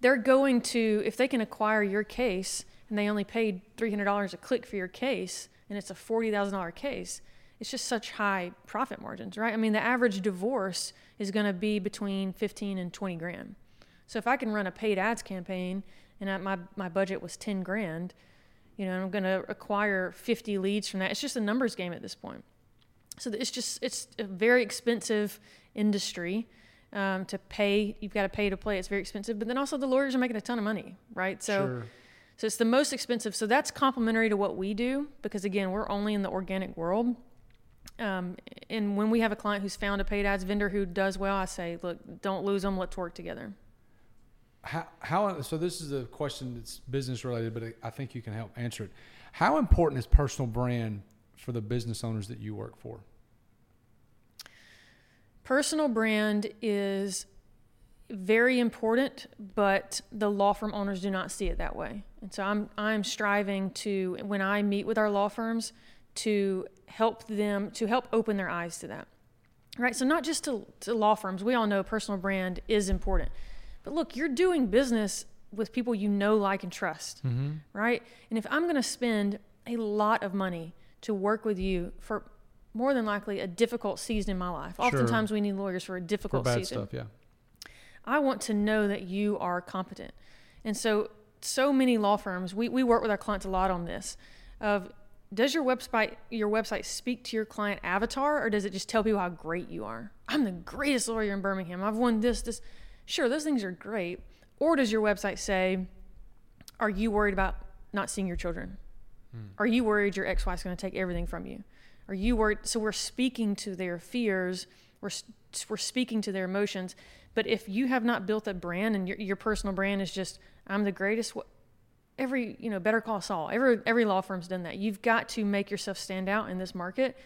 S1: They're going to if they can acquire your case and they only paid three hundred dollars a click for your case, and it's a forty thousand dollar case. It's just such high profit margins, right? I mean, the average divorce is going to be between fifteen and twenty grand. So if I can run a paid ads campaign and I, my my budget was ten grand, you know, I'm going to acquire 50 leads from that. It's just a numbers game at this point. So it's just it's a very expensive industry um, to pay. You've got to pay to play. It's very expensive, but then also the lawyers are making a ton of money, right? So
S2: sure.
S1: so it's the most expensive. So that's complementary to what we do because again, we're only in the organic world. Um, and when we have a client who's found a paid ads vendor who does well, I say, look, don't lose them. Let's work together.
S2: How, how so this is a question that's business related, but I think you can help answer it. How important is personal brand for the business owners that you work for?
S1: Personal brand is very important, but the law firm owners do not see it that way. And so I'm I'm striving to when I meet with our law firms to help them to help open their eyes to that. right? So not just to, to law firms. We all know personal brand is important, but look, you're doing business with people you know, like, and trust,
S2: Mm-hmm.
S1: right? And if I'm going to spend a lot of money to work with you for more than likely a difficult season in my life,
S2: Sure.
S1: oftentimes we need lawyers for a
S2: For
S1: difficult
S2: bad
S1: season.
S2: stuff, yeah.
S1: I want to know that you are competent. And so, so many law firms, we, we work with our clients a lot on this of does your website your website speak to your client avatar or does it just tell people how great you are? I'm the greatest lawyer in Birmingham. I've won this, this. Sure, those things are great. Or does your website say, are you worried about not seeing your children? Hmm. Are you worried your ex-wife's going to take everything from you? Are you worried? So we're speaking to their fears. We're we're speaking to their emotions. But if you have not built a brand and your your personal brand is just I'm the greatest, every you know Better Call Saul. Every every law firm's done that. You've got to make yourself stand out in this market,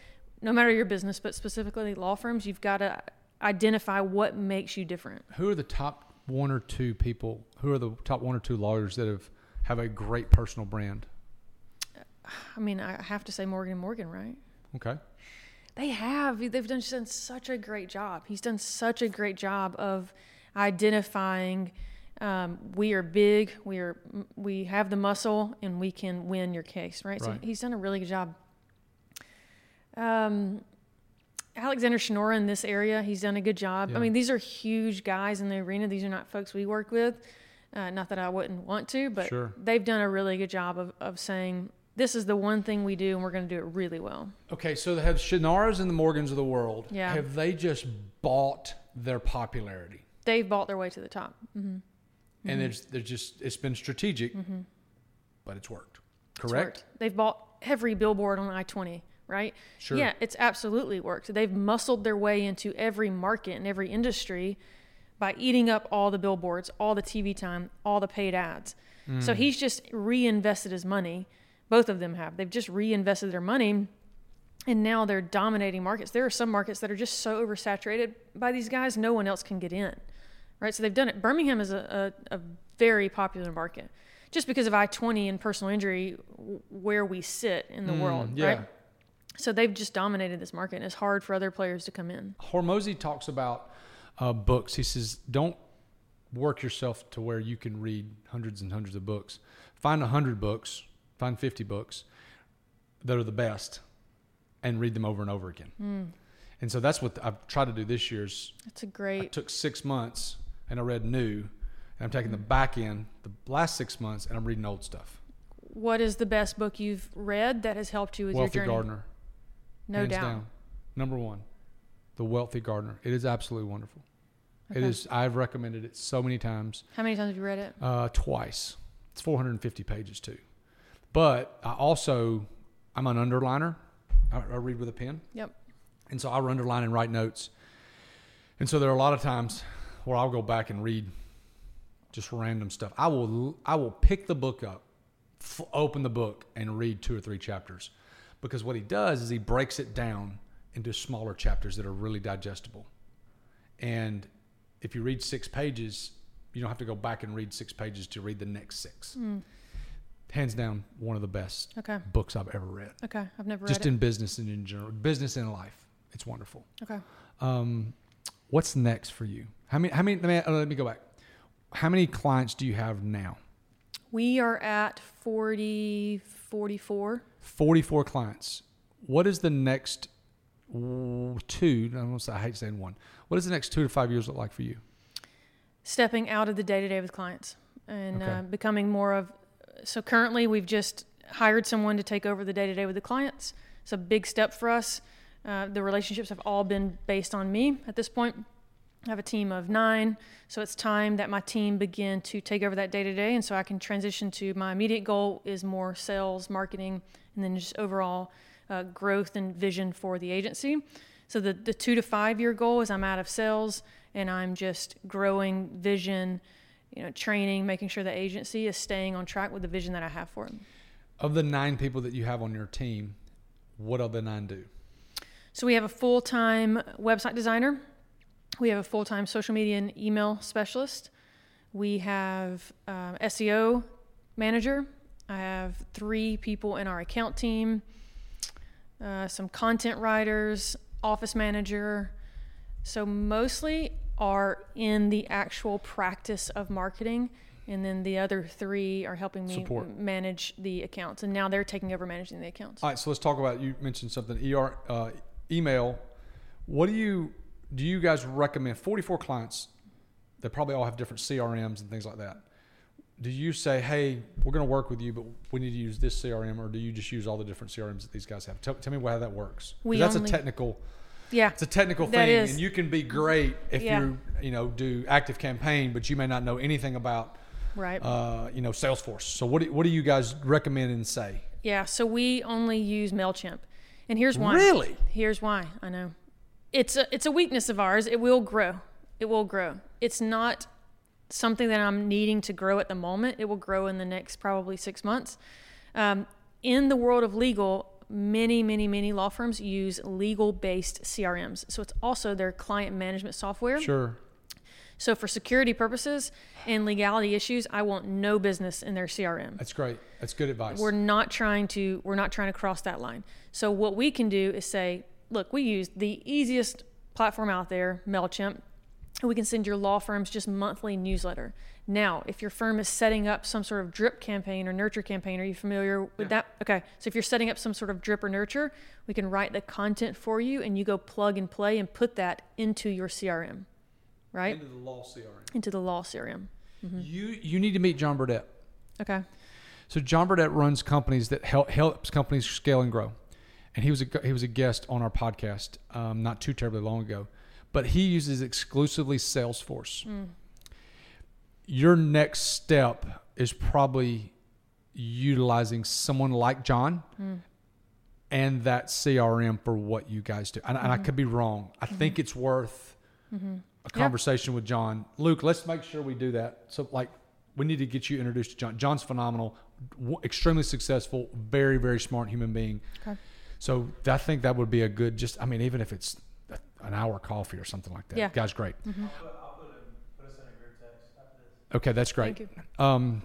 S1: no matter your business, but specifically law firms. You've got to identify what makes you different.
S2: Who are the top one or two people? Who are the top one or two lawyers that have have a great personal brand?
S1: I mean, I have to say Morgan and Morgan, right?
S2: Okay.
S1: They have. They've done, done such a great job. He's done such a great job of identifying. Um, we are big. We are. We have the muscle, and we can win your case. Right. So he's done a really good job. Um, Alexander Shunnarah in this area, he's done a good job.
S2: Yeah.
S1: I mean, these are huge guys in the arena. These are not folks we work with. Uh, not that I wouldn't want to, but
S2: Sure.
S1: they've done a really good job of, of saying this is the one thing we do, and we're going to do it really well.
S2: Okay, so have Shunnarahs and the Morgans of the world,
S1: Yeah.
S2: have they just bought their popularity?
S1: They've bought their way to the top. Hmm
S2: And it's they're just it's been strategic, but it's worked.
S1: It's
S2: Correct?
S1: worked. They've bought every billboard on I 20, right?
S2: Sure.
S1: Yeah, it's absolutely worked. They've muscled their way into every market and every industry by eating up all the billboards, all the TV time, all the paid ads.
S2: Mm.
S1: So he's just reinvested his money. Both of them have. They've just reinvested their money and now they're dominating markets. There are some markets that are just so oversaturated by these guys, no one else can get in. Right? So they've done it. Birmingham is a, a, a very popular market just because of I 20 and personal injury, where we sit in the
S2: Mm,
S1: world.
S2: yeah.
S1: Right? So they've just dominated this market and it's hard for other players to come in.
S2: Hormozi talks about uh, books. He says, don't work yourself to where you can read hundreds and hundreds of books. Find a hundred books, find 50 books that are the best and read them over and over again.
S1: Hmm.
S2: And so that's what I've tried to do this year's.
S1: That's a great.
S2: took six months and I read new and I'm taking the back end, the last six months, and I'm reading old stuff.
S1: What is the best book you've read that has helped you with
S2: Wealthy
S1: your journey?
S2: Gardener.
S1: No doubt.
S2: down. Number one, The Wealthy Gardener. It is absolutely wonderful. It
S1: Okay.
S2: is. I've recommended it so many times.
S1: How many times have you read it?
S2: Uh, twice. It's 450 pages too. But I also, I'm an underliner. I, I read with a pen,
S1: Yep.
S2: and so I underline and write notes. And so there are a lot of times where I'll go back and read just random stuff. I will. I will pick the book up, f- open the book, and read two or three chapters, because what he does is he breaks it down into smaller chapters that are really digestible. And if you read six pages, you don't have to go back and read six pages to read the next six.
S1: Mm.
S2: Hands down, one of the best
S1: Okay.
S2: books I've ever read.
S1: Okay. I've never
S2: Just
S1: read it.
S2: in business and in general, business and life. It's wonderful.
S1: Okay.
S2: Um, what's next for you? How many? How many? Let me, uh, let me go back. How many clients do you have now?
S1: We are at 40, 44.
S2: Forty-four clients. What is the next two? I say I hate saying one. What does the next two to five years look like for you?
S1: stepping out of the day to day with clients and
S2: Okay.
S1: uh, becoming more of. So currently, we've just hired someone to take over the day to day with the clients. It's a big step for us. Uh, the relationships have all been based on me at this point. I have a team of nine, so it's time that my team begin to take over that day to day, and so I can transition to my immediate goal is more sales, marketing, and then just overall uh, growth and vision for the agency. So the the two to five year goal is I'm out of sales and I'm just growing vision, you know, training, making sure the agency is staying on track with the vision that I have for it.
S2: Of the nine people that you have on your team, what do the nine do?
S1: So we have a full time website designer. We have a full time social media and email specialist. We have um, SEO manager. I have three people in our account team, uh, some content writers, office manager, So mostly are in the actual practice of marketing, and then the other three are helping me
S2: Support.
S1: manage the accounts. And now they're taking over managing the accounts.
S2: All right, so let's talk about. You mentioned something. ER uh, email. What do you do? You guys recommend? Forty-four clients. They probably all have different CRMs and things like that. Do you say, "Hey, we're going to work with you, but we need to use this CRM," or do you just use all the different CRMs that these guys have? Tell, tell me how that works.
S1: We
S2: that's
S1: only-
S2: a technical.
S1: Yeah.
S2: It's a technical thing,
S1: is.
S2: and you can be great if
S1: Yeah.
S2: you you know do ActiveCampaign, but you may not know anything about
S1: Right.
S2: uh, you know Salesforce. So what do, what do you guys recommend and say?
S1: Yeah, so we only use Mailchimp, and here's why.
S2: Really?
S1: Here's why. I know, it's a it's a weakness of ours. It will grow. It will grow. It's not something that I'm needing to grow at the moment. It will grow in the next probably six months. Um, in the world of legal, many, many, many law firms use legal-based CRMs. So it's also their client management software.
S2: Sure.
S1: So for security purposes and legality issues, I want no business in their CRM
S2: That's great. That's good advice.
S1: we're not trying to we're not trying to cross that line. So what we can do is say look we use the easiest platform out there mailchimp we can send your law firms just monthly newsletter. Now if your firm is setting up some sort of drip campaign or nurture campaign are you familiar with that? Okay so if you're setting up some sort of drip or nurture we can write the content for you and you go plug and play and put that into your crm right?
S2: Into the law CRM.
S1: into the law crm mm-hmm.
S2: You you need to meet John Burdett.
S1: okay.
S2: So John Burdett runs companies that help helps companies scale and grow, and he was a he was a guest on our podcast um, not too terribly long ago, but he uses exclusively Salesforce. Mm. Your next step is probably utilizing someone like John. Mm. And that CRM for what you guys do, and, and I mm-hmm. could be wrong. I mm-hmm. think it's worth a conversation with John. Luke, let's make sure we do that. So, like, we need to get you introduced to John. John's phenomenal, w- extremely successful, very, very smart human being.
S1: Okay.
S2: So, I think that would be a good, just, I mean, even if it's a, an hour coffee or something like that.
S1: Yeah.
S2: Guy's great.
S3: I'll put, I'll put, a, put us in a group text after this.
S2: Okay, that's great.
S1: thank you
S2: Um,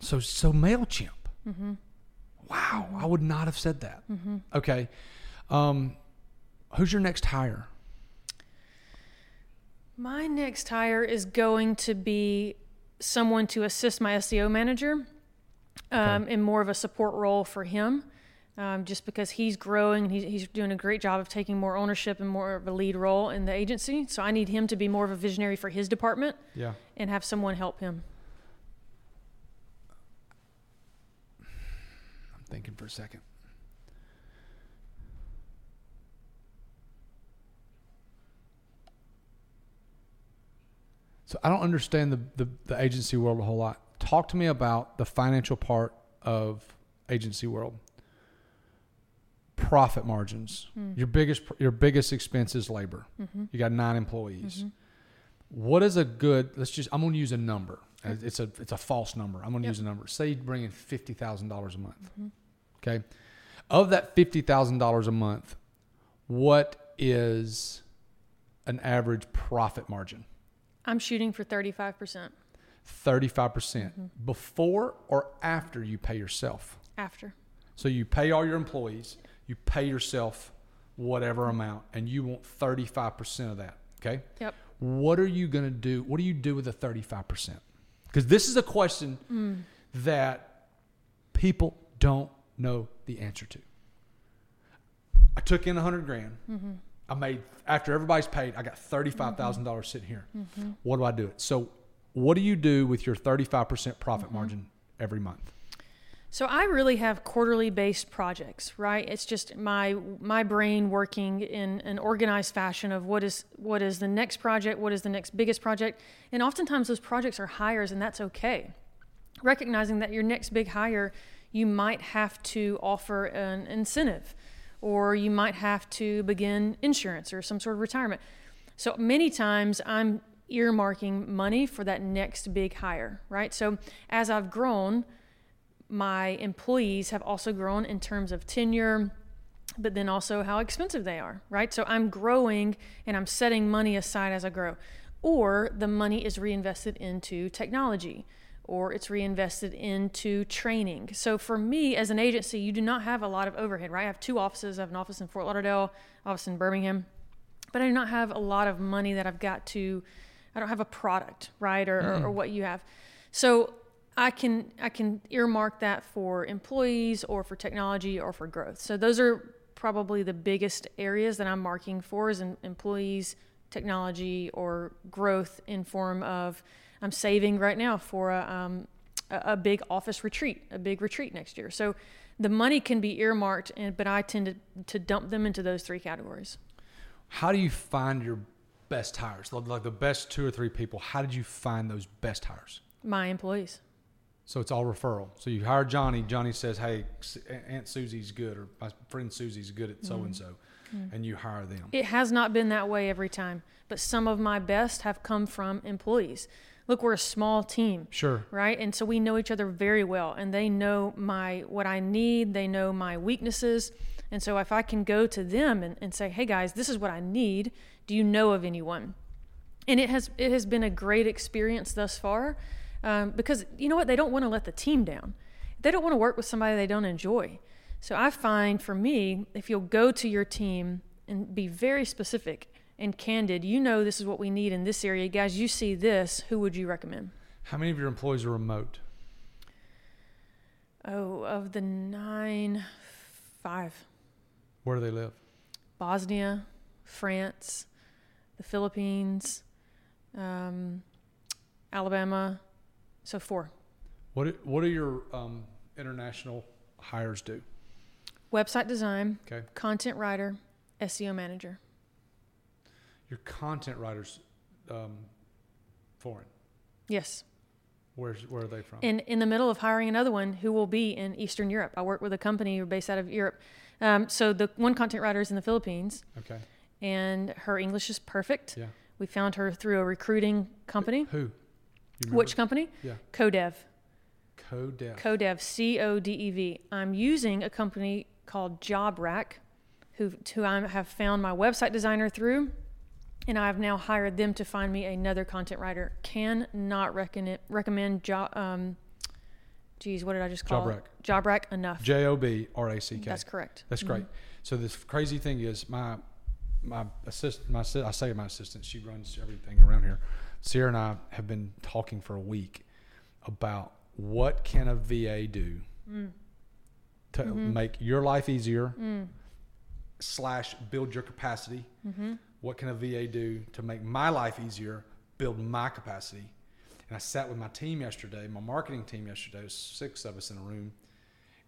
S2: so, so MailChimp.
S1: Mm-hmm.
S2: Wow, I would not have said that. Mhm. Okay. Um, who's your next hire?
S1: My next hire is going to be someone to assist my SEO manager um, in more of a support role for him, um, just because he's growing. He's, he's doing a great job of taking more ownership and more of a lead role in the agency. So I need him to be more of a visionary for his department
S2: Yeah.
S1: and have someone help him.
S2: I'm thinking for a second. So I don't understand the, the, the agency world a whole lot. Talk to me about the financial part of agency world. Profit margins. Hmm. Your biggest your biggest expense is labor. Mm-hmm. You got nine employees. Mm-hmm. What is a good? Let's just. I'm going to use a number. It's a it's a false number. I'm going to
S1: Yep.
S2: use a number. Say you bring in fifty thousand dollars a month. Mm-hmm. Okay, of that fifty thousand dollars a month, what is an average profit margin?
S1: I'm shooting for 35%
S2: Thirty-five percent mm-hmm. before or after you pay yourself.
S1: after.
S2: So you pay all your employees, you pay yourself whatever amount, and you want thirty-five percent of that. Okay.
S1: Yep.
S2: What are you going to do? What do you do with the 35%? Because this is a question mm. that people don't know the answer to. I took in 100 grand. Mm-hmm. I made, after everybody's paid, I got $35,000 mm-hmm. sitting here. Mm-hmm. What do I do it? So, what do you do with your 35% profit mm-hmm. margin every month?
S1: So I really have quarterly based projects, right? It's just my my brain working in an organized fashion of what is what is the next project, what is the next biggest project, and oftentimes those projects are hires, and that's okay. Recognizing that your next big hire, you might have to offer an incentive, or you might have to begin insurance or some sort of retirement. So many times I'm earmarking money for that next big hire, right? So as I've grown my employees have also grown in terms of tenure, but then also how expensive they are, right? So I'm growing and I'm setting money aside as I grow. Or the money is reinvested into technology or it's reinvested into training. So for me as an agency, you do not have a lot of overhead, right? I have two offices. I have an office in Fort Lauderdale, office in Birmingham. but I do not have a lot of money that I've got to. I don't have a product, right, or, or, or mm-hmm. what you have. So I can I can earmark that for employees or for technology or for growth. So those are probably the biggest areas that I'm marking for is in employees, technology, or growth in form of I'm saving right now for a, um, a, big office retreat, a big retreat next year. So the money can be earmarked, and, but I tend to, to dump them into those three categories.
S2: How do you find your best hires? Like like the best two or three people. How did you find those best hires?
S1: My employees.
S2: So it's all referral. So you hire Johnny. Johnny says, "Hey, Aunt Susie's good, or my friend Susie's good at so and so," and you hire them.
S1: It has not been that way every time, but some of my best have come from employees. Look, we're a small team,
S2: Sure.
S1: right? And so we know each other very well, and they know my what I need. They know my weaknesses, and so if I can go to them and, and say, "Hey guys, this is what I need. Do you know of anyone?" And it has it has been a great experience thus far, um, because you know what? They don't want to let the team down. They don't want to work with somebody they don't enjoy. So I find for me, if you'll go to your team and be very specific and candid, you know this is what we need in this area, guys. You see this. Who would you recommend?
S2: How many of your employees are remote?
S1: Oh, of the nine, five.
S2: Where do they live?
S1: Bosnia, France, the Philippines, um, Alabama. So four.
S2: What What do your um, international hires do?
S1: Website design,
S2: Okay.
S1: content writer, SEO manager.
S2: Your content writers, um, foreign.
S1: Yes.
S2: Where's where are they from?
S1: in in the middle of hiring another one who will be in Eastern Europe. I work with a company based out of Europe. Um, so the one content writer is in the Philippines,
S2: okay.
S1: and her English is perfect.
S2: Yeah.
S1: We found her through a recruiting company.
S2: Who?
S1: Which company?
S2: Yeah.
S1: Codev.
S2: Codev.
S1: Codev. C O D E V. I'm using a company called JobRack, who who I have found my website designer through, and I've now hired them to find me another content writer. Can not recommend recommend job. Um, geez, what did I just call
S2: JobRack.
S1: it? JobRack enough.
S2: J O B R A C K.
S1: That's correct.
S2: That's mm-hmm. great. So the crazy thing is my my assistant, my I say my assistant, she runs everything around here. Sierra and I have been talking for a week about what can a VA do mm. to mm-hmm. make your life easier mm. slash build your capacity. Mm-hmm. What can a VA do to make my life easier, build my capacity? And I sat with my team yesterday, my marketing team yesterday, six of us in a room,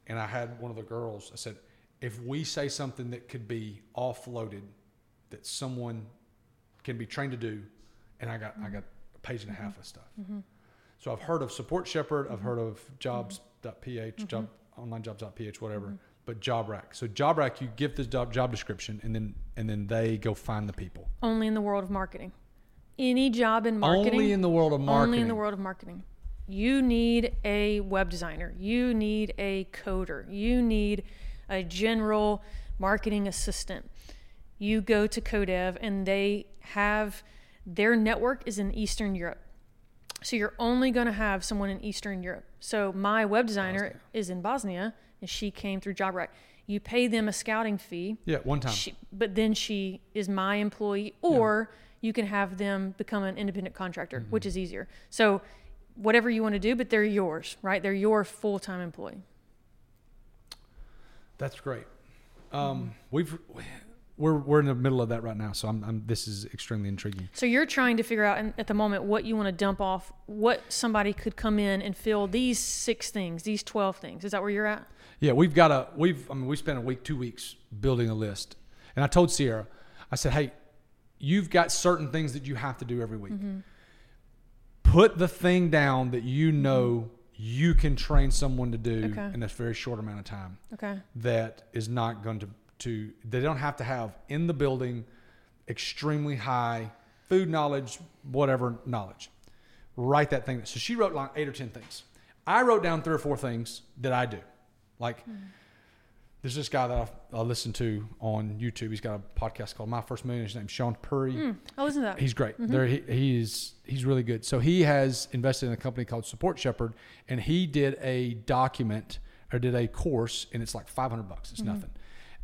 S2: and I had one of the girls. I said, if we say something that could be offloaded, that someone can be trained to do, and I got I got a page and a half mm-hmm. of stuff. Mm-hmm. So I've heard of Support Shepherd, I've mm-hmm. heard of Jobs.ph, job online jobs.ph, whatever. But JobRack. So JobRack, you give the job job description, and then and then they go find the people.
S1: Only in the world of marketing. Any job in marketing.
S2: Only in the world of marketing.
S1: Only in the world of marketing. You need a web designer. You need a coder. You need a general marketing assistant. You go to Codev and they have their network is in Eastern Europe. So you're only going to have someone in Eastern Europe. So my web designer
S2: Bosnia.
S1: is in Bosnia and she came through JobRack. You pay them a scouting fee.
S2: Yeah, one time.
S1: She, but then she is my employee, or you can have them become an independent contractor,
S2: Mm-hmm.
S1: which is easier. So, whatever you want to do, but they're yours, right? They're your full time employee.
S2: That's great. Um, we've we're we're in the middle of that right now, so I'm, I'm this is extremely intriguing.
S1: So you're trying to figure out in, at the moment what you want to dump off, what somebody could come in and fill these six things, these twelve things. Is that where you're at?
S2: Yeah, we've got a we've I mean we spent a week, two weeks building a list, and I told Sierra, I said, hey, you've got certain things that you have to do every week. Mm-hmm. Put the thing down that you mm-hmm. know you can train someone to do
S1: Okay.
S2: in a very short amount of time.
S1: Okay.
S2: that is not going to to they don't have to have in the building extremely high food knowledge whatever knowledge write that thing so she wrote like eight or ten things i wrote down three or four things that i do like there's this guy that I, I listen to on youtube he's got a podcast called my first million his name's Shaan Puri
S1: Oh, listen to that.
S2: He's great. There, he, he's he's really good. So he has invested in a company called Support Shepherd, and he did a document or did a course, and it's like five hundred bucks. It's nothing,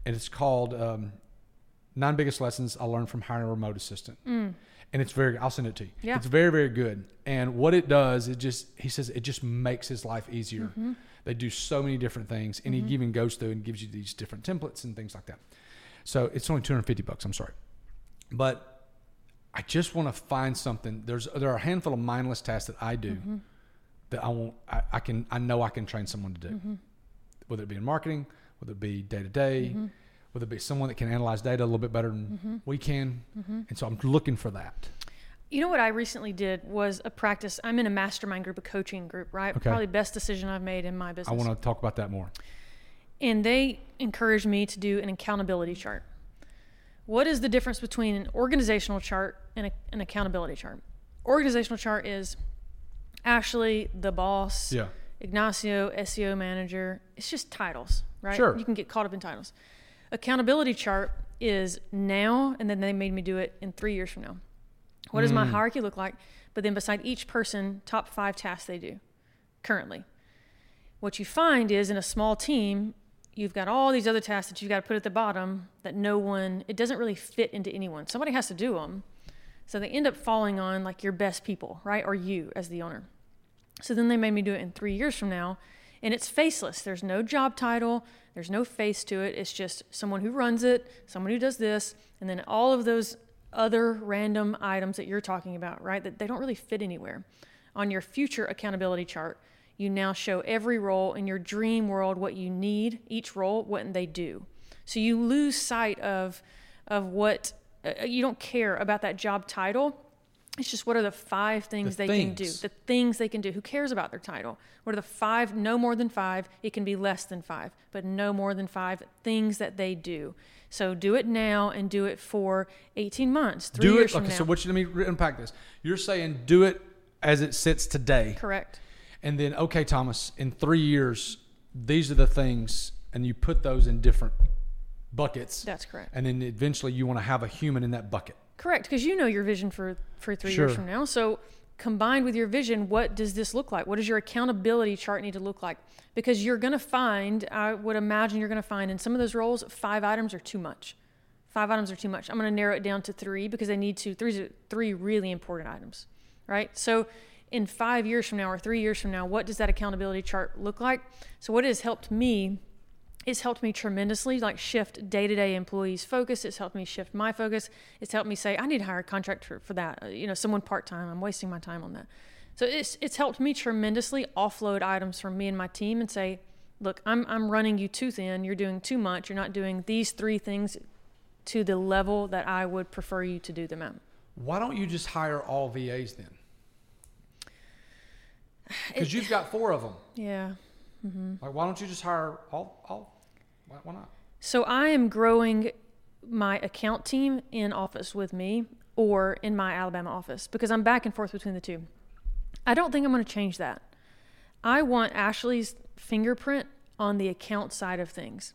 S2: and it's called um, nine biggest lessons I learned from hiring a remote assistant.
S1: Mm.
S2: And it's very, I'll send it to you.
S1: Yeah.
S2: It's very, very good. And what it does, it just, he says, it just makes his life easier.
S1: Mm-hmm.
S2: They do so many different things. And he even goes through and gives you these different templates and things like that. So it's only 250 bucks. I'm sorry. But I just want to find something. There's, there are a handful of mindless tasks that I do
S1: Mm-hmm.
S2: that I won't, I, I can, I know I can train someone to do
S1: Mm-hmm.
S2: whether it be in marketing, whether it be day to day, whether it be someone that can analyze data a little bit better than we can. And so I'm looking for that.
S1: You know what I recently did was a practice. I'm in a mastermind group, a coaching group, right?
S2: Okay.
S1: Probably best decision I've made in my business.
S2: I want to talk about that more.
S1: and they encouraged me to do an accountability chart. What is the difference between an organizational chart and a, an accountability chart? Organizational chart is Ashley, the boss,
S2: Yeah.
S1: Ignacio, SEO manager. It's just titles, right?
S2: Sure.
S1: You can get caught up in titles. Accountability chart is now, and then they made me do it in three years from now. What does my hmm. hierarchy look like? But then beside each person, top five tasks they do currently. What you find is in a small team, you've got all these other tasks that you've got to put at the bottom that no one, it doesn't really fit into anyone. Somebody has to do them. So they end up falling on like your best people, right? Or you as the owner. So then they made me do it in three years from now. And it's faceless. There's no job title, there's no face to it. It's just someone who runs it, someone who does this, and then all of those other random items that you're talking about, right? That they don't really fit anywhere. On your future accountability chart, you now show every role in your dream world what you need, each role, what they do. So you lose sight of of what uh, you don't care about that job title. It's just what are the five things
S2: The
S1: they can do, the things they can do. Who cares about their title? What are the five, no more than five? It can be less than five, but no more than five things that they do. So do it now and do it for 18 months, three
S2: do
S1: years
S2: it. Okay,
S1: now.
S2: so what you, let me unpack this. You're saying do it as it sits today.
S1: Correct.
S2: And then, okay, Thomas, in three years, these are the things, and you put those in different buckets.
S1: That's correct.
S2: And then eventually you want to have a human in that bucket.
S1: Correct, because you know your vision for for three
S2: Sure.
S1: years from now. So combined with your vision, what does this look like? What does your accountability chart need to look like? Because you're going to find, I would imagine you're going to find in some of those roles, five items are too much. Five items are too much. I'm going to narrow it down to three because they need to. Three three really important items, right? So in five years from now or three years from now, what does that accountability chart look like? So what has helped me it's helped me tremendously like shift day-to-day employees focus it's helped me shift my focus it's helped me say i need to hire a contractor for that Uh, you know someone part-time i'm wasting my time on that so it's it's helped me tremendously offload items from me and my team and say look i'm i'm running you too thin you're doing too much you're not doing these three things to the level that i would prefer you to do them at
S2: Why don't you just hire all VAs then? Because you've got four of them.
S1: yeah
S2: Like, why don't you just hire all? All? Why, why not?
S1: So I am growing my account team in office with me or in my Alabama office because I'm back and forth between the two. I don't think I'm going to change that. I want Ashley's fingerprint on the account side of things.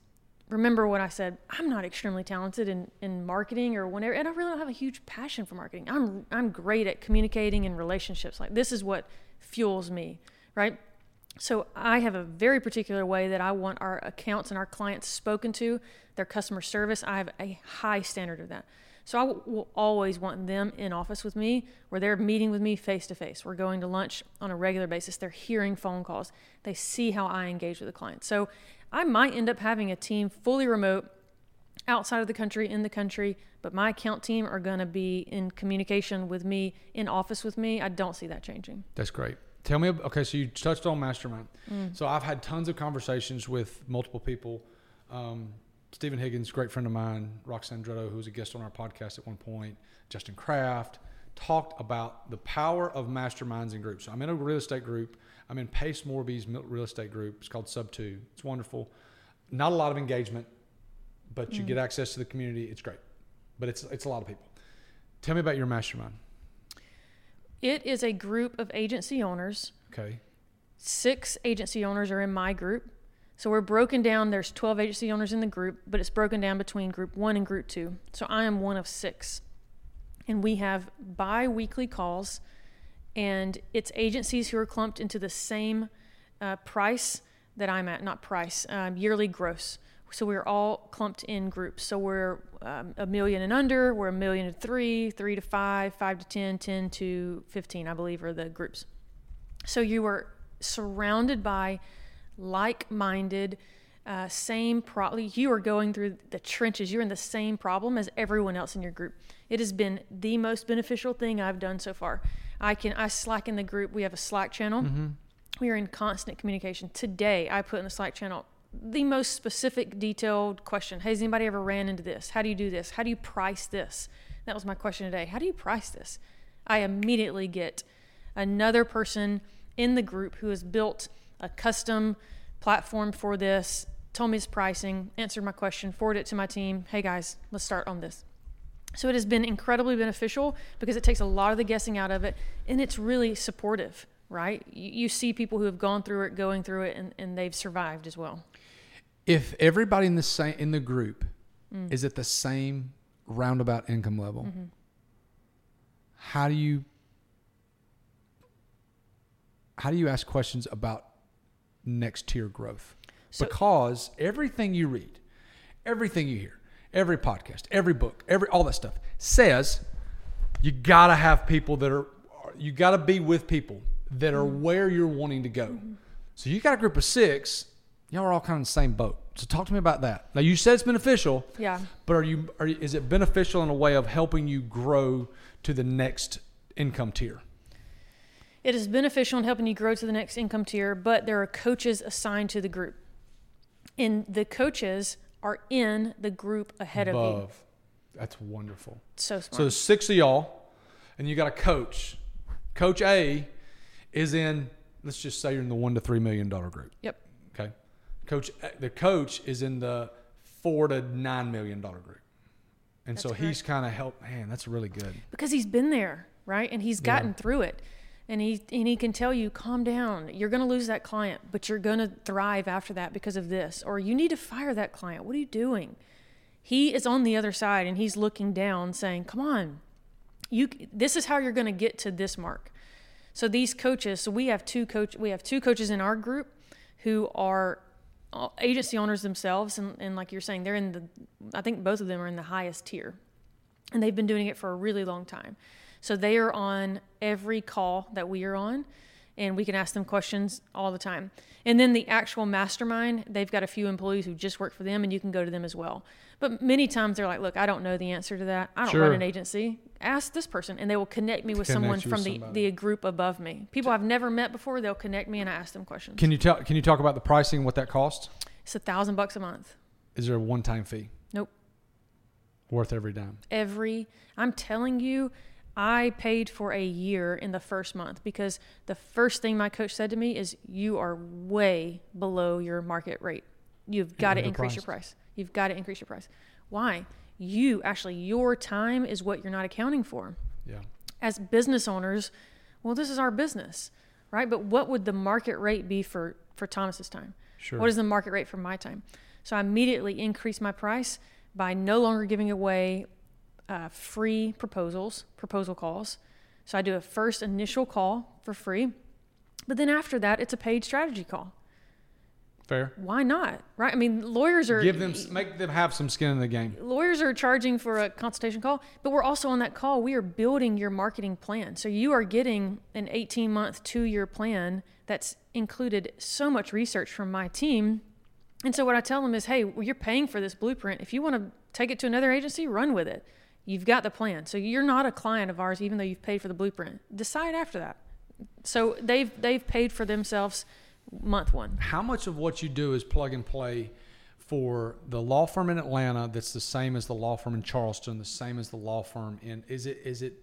S1: Remember what I said, I'm not extremely talented in, in marketing or whatever, and I really don't have a huge passion for marketing. I'm I'm great at communicating and relationships. Like this is what fuels me, right? So I have a very particular way that I want our accounts and our clients spoken to, their customer service. I have a high standard of that. So I w- will always want them in office with me, where they're meeting with me face to face. We're going to lunch on a regular basis. They're hearing phone calls. They see how I engage with the client. So I might end up having a team fully remote outside of the country, in the country, but my account team are going to be in communication with me, in office with me. I don't see that changing.
S2: That's great. Tell me, okay, so you touched on mastermind. So I've had tons of conversations with multiple people. Um, Stephen Higgins, great friend of mine, Roxanne Dretto, who was a guest on our podcast at one point, Justin Kraft, talked about the power of masterminds and groups. So I'm in a real estate group. I'm in Pace Morby's real estate group. It's called Sub 2. It's wonderful. Not a lot of engagement, but you get access to the community. It's great. But it's, it's a lot of people. Tell me about your mastermind.
S1: It is a group of agency owners.
S2: Okay.
S1: Six agency owners are in my group. So we're broken down. There's 12 agency owners in the group, but it's broken down between group one and group two. So I am one of six. And we have bi weekly calls, and it's agencies who are clumped into the same uh, price that I'm at, not price, um, yearly gross. So we're all clumped in groups. So we're um, a million and under, we're a million to three, three to five, five to 10, 10 to 15, I believe, are the groups. So you are surrounded by like minded, uh, same problem. You are going through the trenches. You're in the same problem as everyone else in your group. It has been the most beneficial thing I've done so far. I can I Slack in the group. We have a Slack channel.
S2: Mm-hmm.
S1: We are in constant communication. Today, I put in the Slack channel the most specific, detailed question. Has anybody ever ran into this? How do you do this? How do you price this? That was my question today. How do you price this? I immediately get another person in the group who has built a custom platform for this, told me his pricing, answered my question, forwarded it to my team. Hey guys, let's start on this. So it has been incredibly beneficial because it takes a lot of the guessing out of it and it's really supportive, right? You, you see people who have gone through it, going through it, and, and they've survived as well.
S2: If everybody in the same in the group mm. is at the same roundabout income level, mm-hmm. how do you how do you ask questions about next tier growth?
S1: So-
S2: because everything you read, everything you hear, every podcast, every book, every all that stuff says you got to have people that are you got to be with people that are mm-hmm. where you're wanting to go. Mm-hmm. So you got a group of 6, y'all are all kind of in the same boat. So talk to me about that. Now you said it's beneficial,
S1: Yeah.
S2: but are you are is it beneficial in a way of helping you grow to the next income tier?
S1: It is beneficial in helping you grow to the next income tier, but there are coaches assigned to the group. And the coaches are in the group ahead of you.
S2: Above. That's wonderful.
S1: So smart.
S2: So six of y'all, and you got a coach. Coach A is in. Let's just say you're in the one to three million dollar group.
S1: yep.
S2: Coach, the coach is in the four to nine million dollar group, and so
S1: That's
S2: he's kind of helped. Man, that's really good.
S1: Because he's been there, right? And he's gotten through it. And he and he can tell you, calm down. You're going to lose that client, but you're going to thrive after that because of this. Or you need to fire that client. What are you doing? He is on the other side and he's looking down saying, "Come on. You this is how you're going to get to this mark." So these coaches, so we have two coach we have two coaches in our group who are uh, Uh, agency owners themselves and, and like you're saying they're in the I think both of them are in the highest tier and they've been doing it for a really long time. So they are on every call that we are on, and we can ask them questions all the time. And then the actual mastermind, they've got a few employees who just work for them, and you can go to them as well. But many times they're like, "Look, I don't know the answer to that. I don't
S2: Sure.
S1: run an agency. Ask this person," and they will connect me with
S2: Connect
S1: someone from
S2: with
S1: the, the group above me. People I've never met before, they'll connect me, and I ask them questions.
S2: Can you tell? Can you talk about the pricing? What that costs?
S1: It's a thousand bucks a month.
S2: Is there a one time fee?
S1: Nope.
S2: Worth every dime.
S1: every I'm telling you, I paid for a year in the first month because the first thing my coach said to me is you are way below your market rate. You've got to increase your price. You've got to increase your price. Why? You actually your time is what you're not accounting for.
S2: Yeah.
S1: As business owners, well this is our business, right? But what would the market rate be for for Thomas's time?
S2: Sure.
S1: What is the market rate for my time? So I immediately increased my price by no longer giving away uh, free proposals, proposal calls. So I do a first initial call for free, but then after that, it's a paid strategy call.
S2: Fair.
S1: Why not? Right? I mean, lawyers are
S2: Give them, make them have some skin in the game.
S1: lawyers are charging for a consultation call, but we're also on that call. We are building your marketing plan. So you are getting an 18 month, two year plan that's included so much research from my team. And so what I tell them is, hey, well, you're paying for this blueprint. If you want to take it to another agency, run with it. You've got the plan. So you're not a client of ours, even though you've paid for the blueprint. Decide after that. So they've they've paid for themselves month one.
S2: How much of what you do is plug and play for the law firm in Atlanta that's the same as the law firm in Charleston, the same as the law firm in is it is it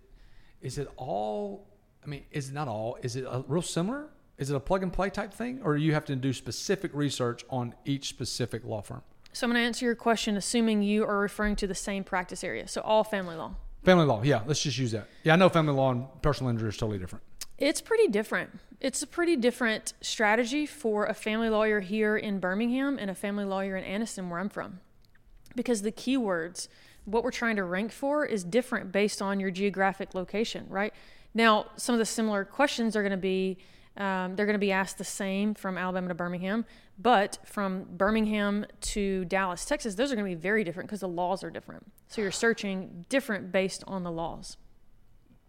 S2: is it all I mean, is it not all? Is it real similar? Is it a plug and play type thing? Or do you have to do specific research on each specific law firm?
S1: So I'm going to answer your question, assuming you are referring to the same practice area. So all family law.
S2: Family law, yeah, let's just use that. Yeah, I know family law and personal injury is totally different.
S1: It's pretty different. It's a pretty different strategy for a family lawyer here in Birmingham and a family lawyer in Anniston, where I'm from. Because the keywords, what we're trying to rank for, is different based on your geographic location, right? Now, some of the similar questions are going to be um, they're going to be asked the same from Alabama to Birmingham, But from Birmingham to Dallas, Texas, those are going to be very different because the laws are different. So you're searching different based on the laws.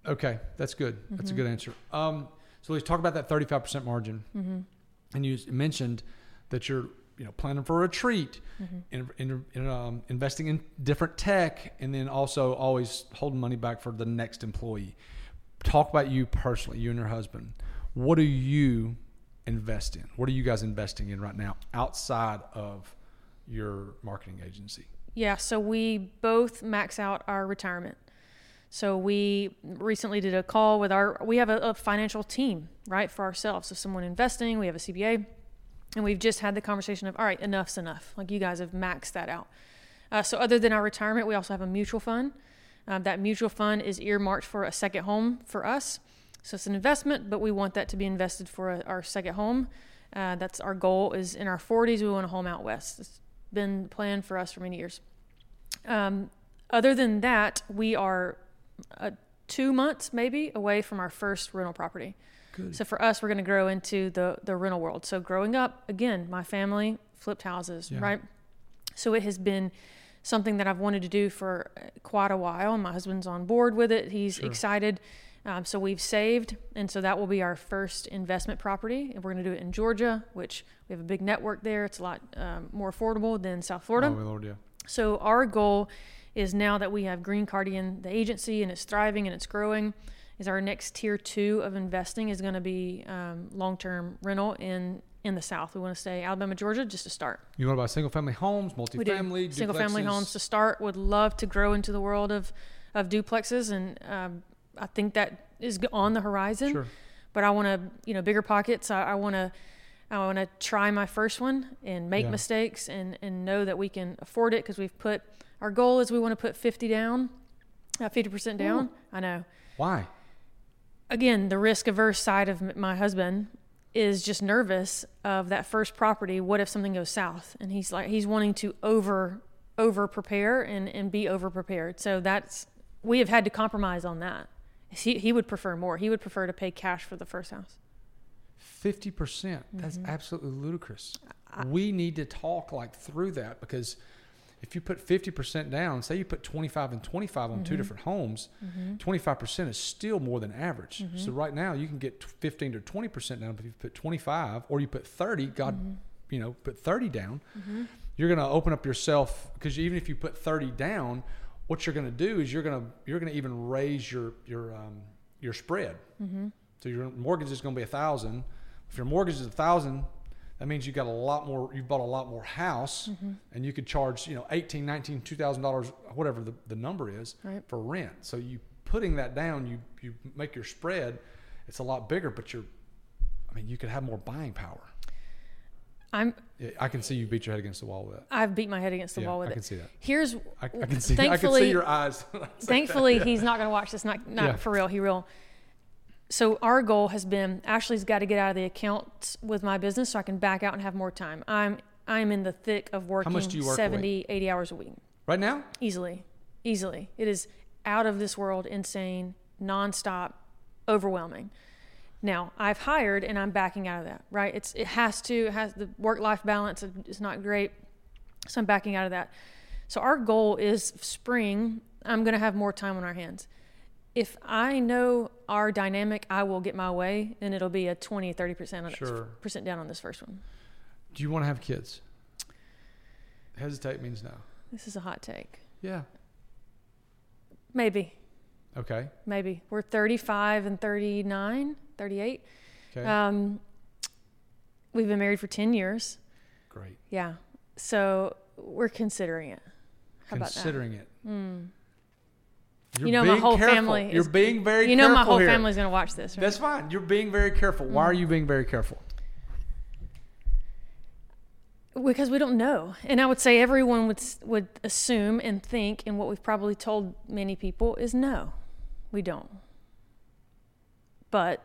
S2: Okay, that's good. That's
S1: Mm-hmm.
S2: a good answer. Um, so let's talk about that 35% margin.
S1: Mm-hmm.
S2: And you mentioned that you're, you know, planning for a retreat,
S1: Mm-hmm.
S2: in, in, in, um, investing in different tech, and then also always holding money back for the next employee. Talk about you personally, you and your husband. What do you invest in? What are you guys investing in right now outside of your marketing agency?
S1: Yeah, so we both max out our retirement. So we recently did a call with our we have a, a financial team, right, for ourselves. So someone investing, we have a CPA, and we've just had the conversation of all right, enough's enough. Like you guys have maxed that out. Uh, so other than our retirement, we also have a mutual fund. Um, that mutual fund is earmarked for a second home for us. So it's an investment, but we want that to be invested for a, our second home. Uh, that's our goal. Is in our 40s, we want a home out west. It's been planned for us for many years. Um, other than that, we are uh, two months maybe away from our first rental property.
S2: Good.
S1: So for us, we're going to grow into the the rental world. So growing up, again, my family flipped houses,
S2: Yeah.
S1: right? So it has been something that I've wanted to do for uh, quite a while. and My husband's on board with it. He's
S2: Sure.
S1: excited. Um, so we've saved, and so that will be our first investment property. And we're going to do it in Georgia, which we have a big network there. It's a lot um, more affordable than South Florida.
S2: Oh, my Lord, yeah.
S1: So our goal is now that we have Green Cardigan, the agency, and it's thriving and it's growing, is our next tier two of investing is going to be um, long-term rental in in the South. We want to stay Alabama, Georgia, just to start.
S2: You want to buy single family homes, multifamily,
S1: single-family homes to start. Would love to grow into the world of of duplexes, and um, I think that is on the horizon
S2: Sure.
S1: but I want to, you know, BiggerPockets. I, I want to, I want to try my first one and make
S2: Yeah.
S1: mistakes and and know that we can afford it because we've put our goal is we want to put 50 down, uh, 50% down. I know.
S2: Why?
S1: Again, the risk averse side of my husband is just nervous of that first property. What if something goes south? And he's like, he's wanting to over over prepare and and be over prepared. So that's we have had to compromise on that. He he would prefer more. He would prefer to pay cash for the first house.
S2: Fifty percent. That's
S1: Mm-hmm.
S2: absolutely ludicrous. we need to talk like through that because if you put fifty percent down, say you put twenty five and twenty five on
S1: Mm-hmm.
S2: two different homes, five percent is still more than average.
S1: Mm-hmm.
S2: So right now you can get fifteen to twenty percent down, but if you put twenty five or you put thirty, God,
S1: Mm-hmm.
S2: you know, put thirty down, you're going to open up yourself because even if you put thirty down, what you're going to do is you're going to you're going to even raise your your um, your spread.
S1: Mm-hmm.
S2: So your mortgage is going to be a thousand. If your mortgage is a thousand, that means you got a lot more. You've bought a lot more house,
S1: Mm-hmm.
S2: and you could charge you know eighteen, nineteen, two thousand dollars, whatever the, the number is
S1: Right.
S2: for rent. So you putting that down, you you make your spread. It's a lot bigger, but you're. I mean, you could have more buying power.
S1: I'm
S2: Yeah, I can see you beat your head against the wall with that.
S1: I've beat my head against the
S2: yeah,
S1: wall with
S2: I
S1: it.
S2: I can see that.
S1: Here's
S2: I, I can see. I can
S1: Thankfully-
S2: see your eyes.
S1: thankfully he's not going to watch this. Not not
S2: Yeah.
S1: for real. He will. So our goal has been Ashley's got to get out of the account with my business so I can back out and have more time. I'm I'm in the thick of working
S2: much do you work a
S1: 70, 80 hours a week
S2: right now.
S1: easily, easily. It is out of this world, insane, nonstop, overwhelming. Now I've hired and I'm backing out of that. Right? It's it has to it has the work life balance is not great, so I'm backing out of that. So our goal is spring. I'm going to have more time on our hands. If I know our dynamic, I will get my way, and it'll be a 20, 30 percent
S2: Sure.
S1: percent down on this first one.
S2: Do you want to have kids? Hesitate means no.
S1: This is a hot take.
S2: Yeah.
S1: Maybe,
S2: Okay.
S1: maybe we're 35 and 39, 38.
S2: Okay.
S1: Um, we've been married for 10 years.
S2: Great.
S1: Yeah. So we're considering it. How about that?
S2: Considering it.
S1: Mm.
S2: You're
S1: You know, my whole
S2: careful.
S1: family
S2: You're
S1: is-
S2: being very careful.
S1: You know, my whole
S2: here.
S1: family's going to watch this, right?
S2: That's fine. You're being very careful. Why are
S1: Mm.
S2: you being very careful?
S1: because we don't know. And I would say everyone would would assume and think, and what we've probably told many people is no, we don't. But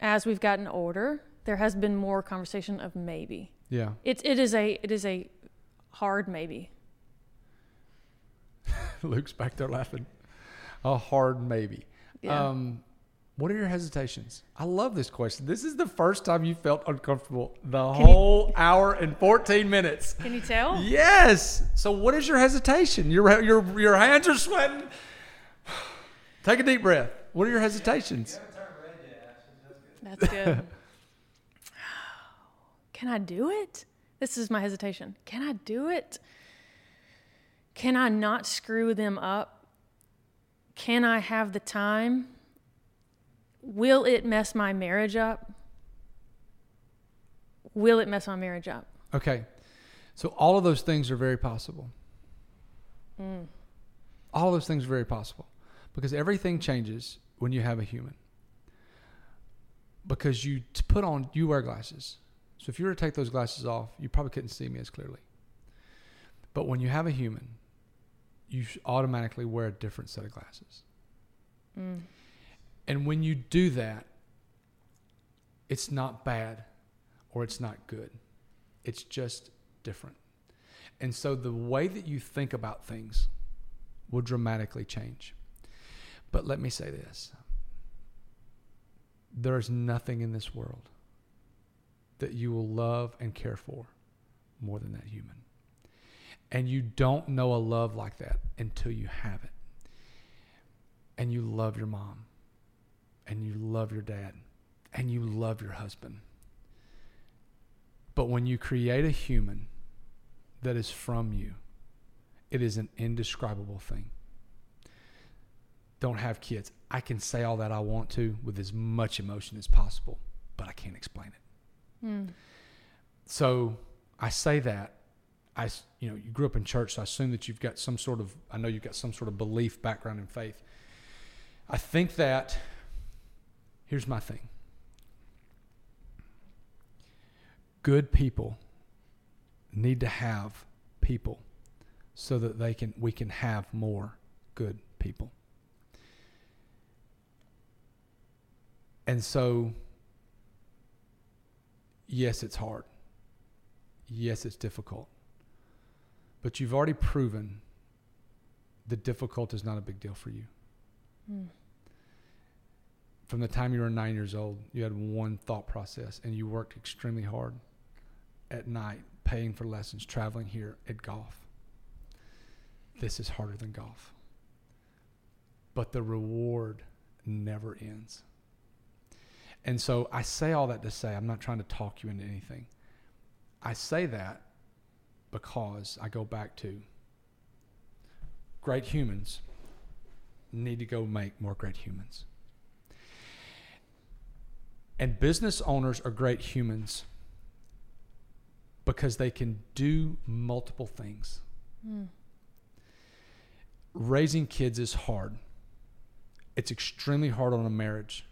S1: as we've gotten older, there has been more conversation of maybe.
S2: Yeah.
S1: It it is a it is a hard maybe.
S2: Luke's back there laughing. A hard maybe.
S1: Yeah.
S2: Um, What are your hesitations? I love this question. This is the first time you felt uncomfortable the whole hour and 14 minutes.
S1: Can you tell?
S2: Yes. So what is your hesitation? Your your your hands are sweating. Take a deep breath. What are your hesitations?
S1: That's good. Can I do it? This is my hesitation. Can I do it? Can I not screw them up? Can I have the time? Will it mess my marriage up? Will it mess my marriage up?
S2: Okay. So all of those things are very possible. Mm. All of those things are very possible because everything changes when you have a human. Because you t- put on, you wear glasses. So if you were to take those glasses off, you probably couldn't see me as clearly. But when you have a human, you automatically wear a different set of glasses. Mm. And when you do that, it's not bad or it's not good. It's just different. And so the way that you think about things will dramatically change. But let me say this there is nothing in this world that you will love and care for more than that human. And you don't know a love like that until you have it. And you love your mom, and you love your dad, and you love your husband. But when you create a human that is from you, it is an indescribable thing. Don't have kids. I can say all that I want to with as much emotion as possible, but I can't explain it. Hmm. So I say that I, you know, you grew up in church, so I assume that you've got some sort of, I know you've got some sort of belief background in faith. I think that, here's my thing good people need to have people so that they can we can have more good people. And so yes, it's hard. Yes, it's difficult. But you've already proven that difficult is not a big deal for you. Hmm. From the time you were nine years old, you had one thought process and you worked extremely hard at night, paying for lessons, traveling here at golf. This is harder than golf. But the reward never ends. And so I say all that to say, I'm not trying to talk you into anything. I say that because I go back to great humans need to go make more great humans. And business owners are great humans because they can do multiple things. Hmm. Raising kids is hard. It's extremely hard on a marriage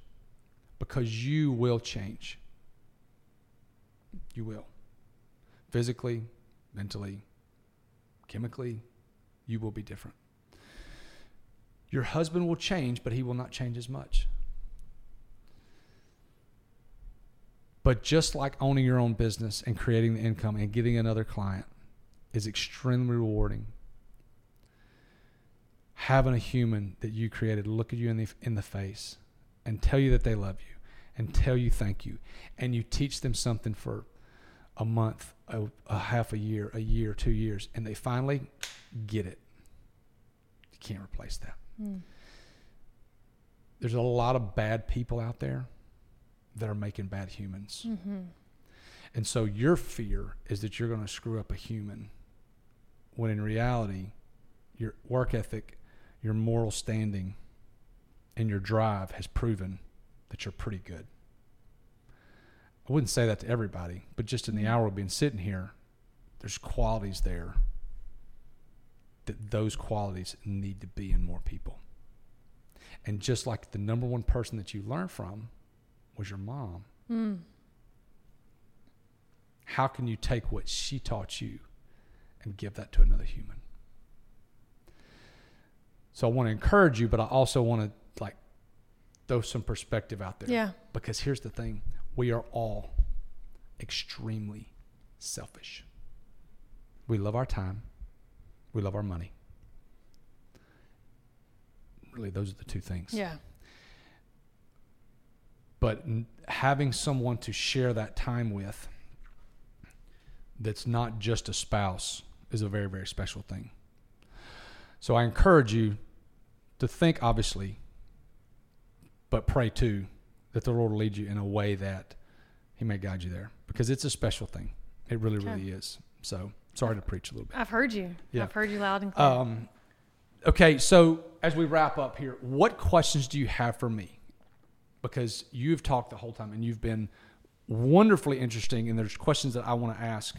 S2: because you will change. You will. Physically, mentally, chemically, you will be different. Your husband will change, but he will not change as much. But just like owning your own business and creating the income and getting another client is extremely rewarding. Having a human that you created look at you in the in the face and tell you that they love you and tell you thank you and you teach them something for a month, a, a half a year, a year, two years, and they finally get it. You can't replace that. Hmm. There's a lot of bad people out there that are making bad humans. Mm-hmm. And so your fear is that you're going to screw up a human when in reality, your work ethic, your moral standing, and your drive has proven that you're pretty good. I wouldn't say that to everybody, but just in the mm-hmm. hour we've been sitting here, there's qualities there that those qualities need to be in more people. And just like the number one person that you learned from was your mom, hmm. how can you take what she taught you and give that to another human? So I want to encourage you, but I also want to throw some perspective out there.
S1: Yeah.
S2: Because here's the thing we are all extremely selfish. We love our time, we love our money. Really, those are the two things.
S1: Yeah.
S2: but n- having someone to share that time with that's not just a spouse is a very, very special thing. So I encourage you to think, obviously, but pray too that the Lord will lead you in a way that He may guide you there because it's a special thing. It really,
S1: Okay.
S2: really is. So sorry to preach a little bit.
S1: I've heard you.
S2: Yeah.
S1: I've heard you loud and clear.
S2: Um, okay, so as we wrap up here, what questions do you have for me? Because you've talked the whole time and you've been wonderfully interesting, and there's questions that I want to ask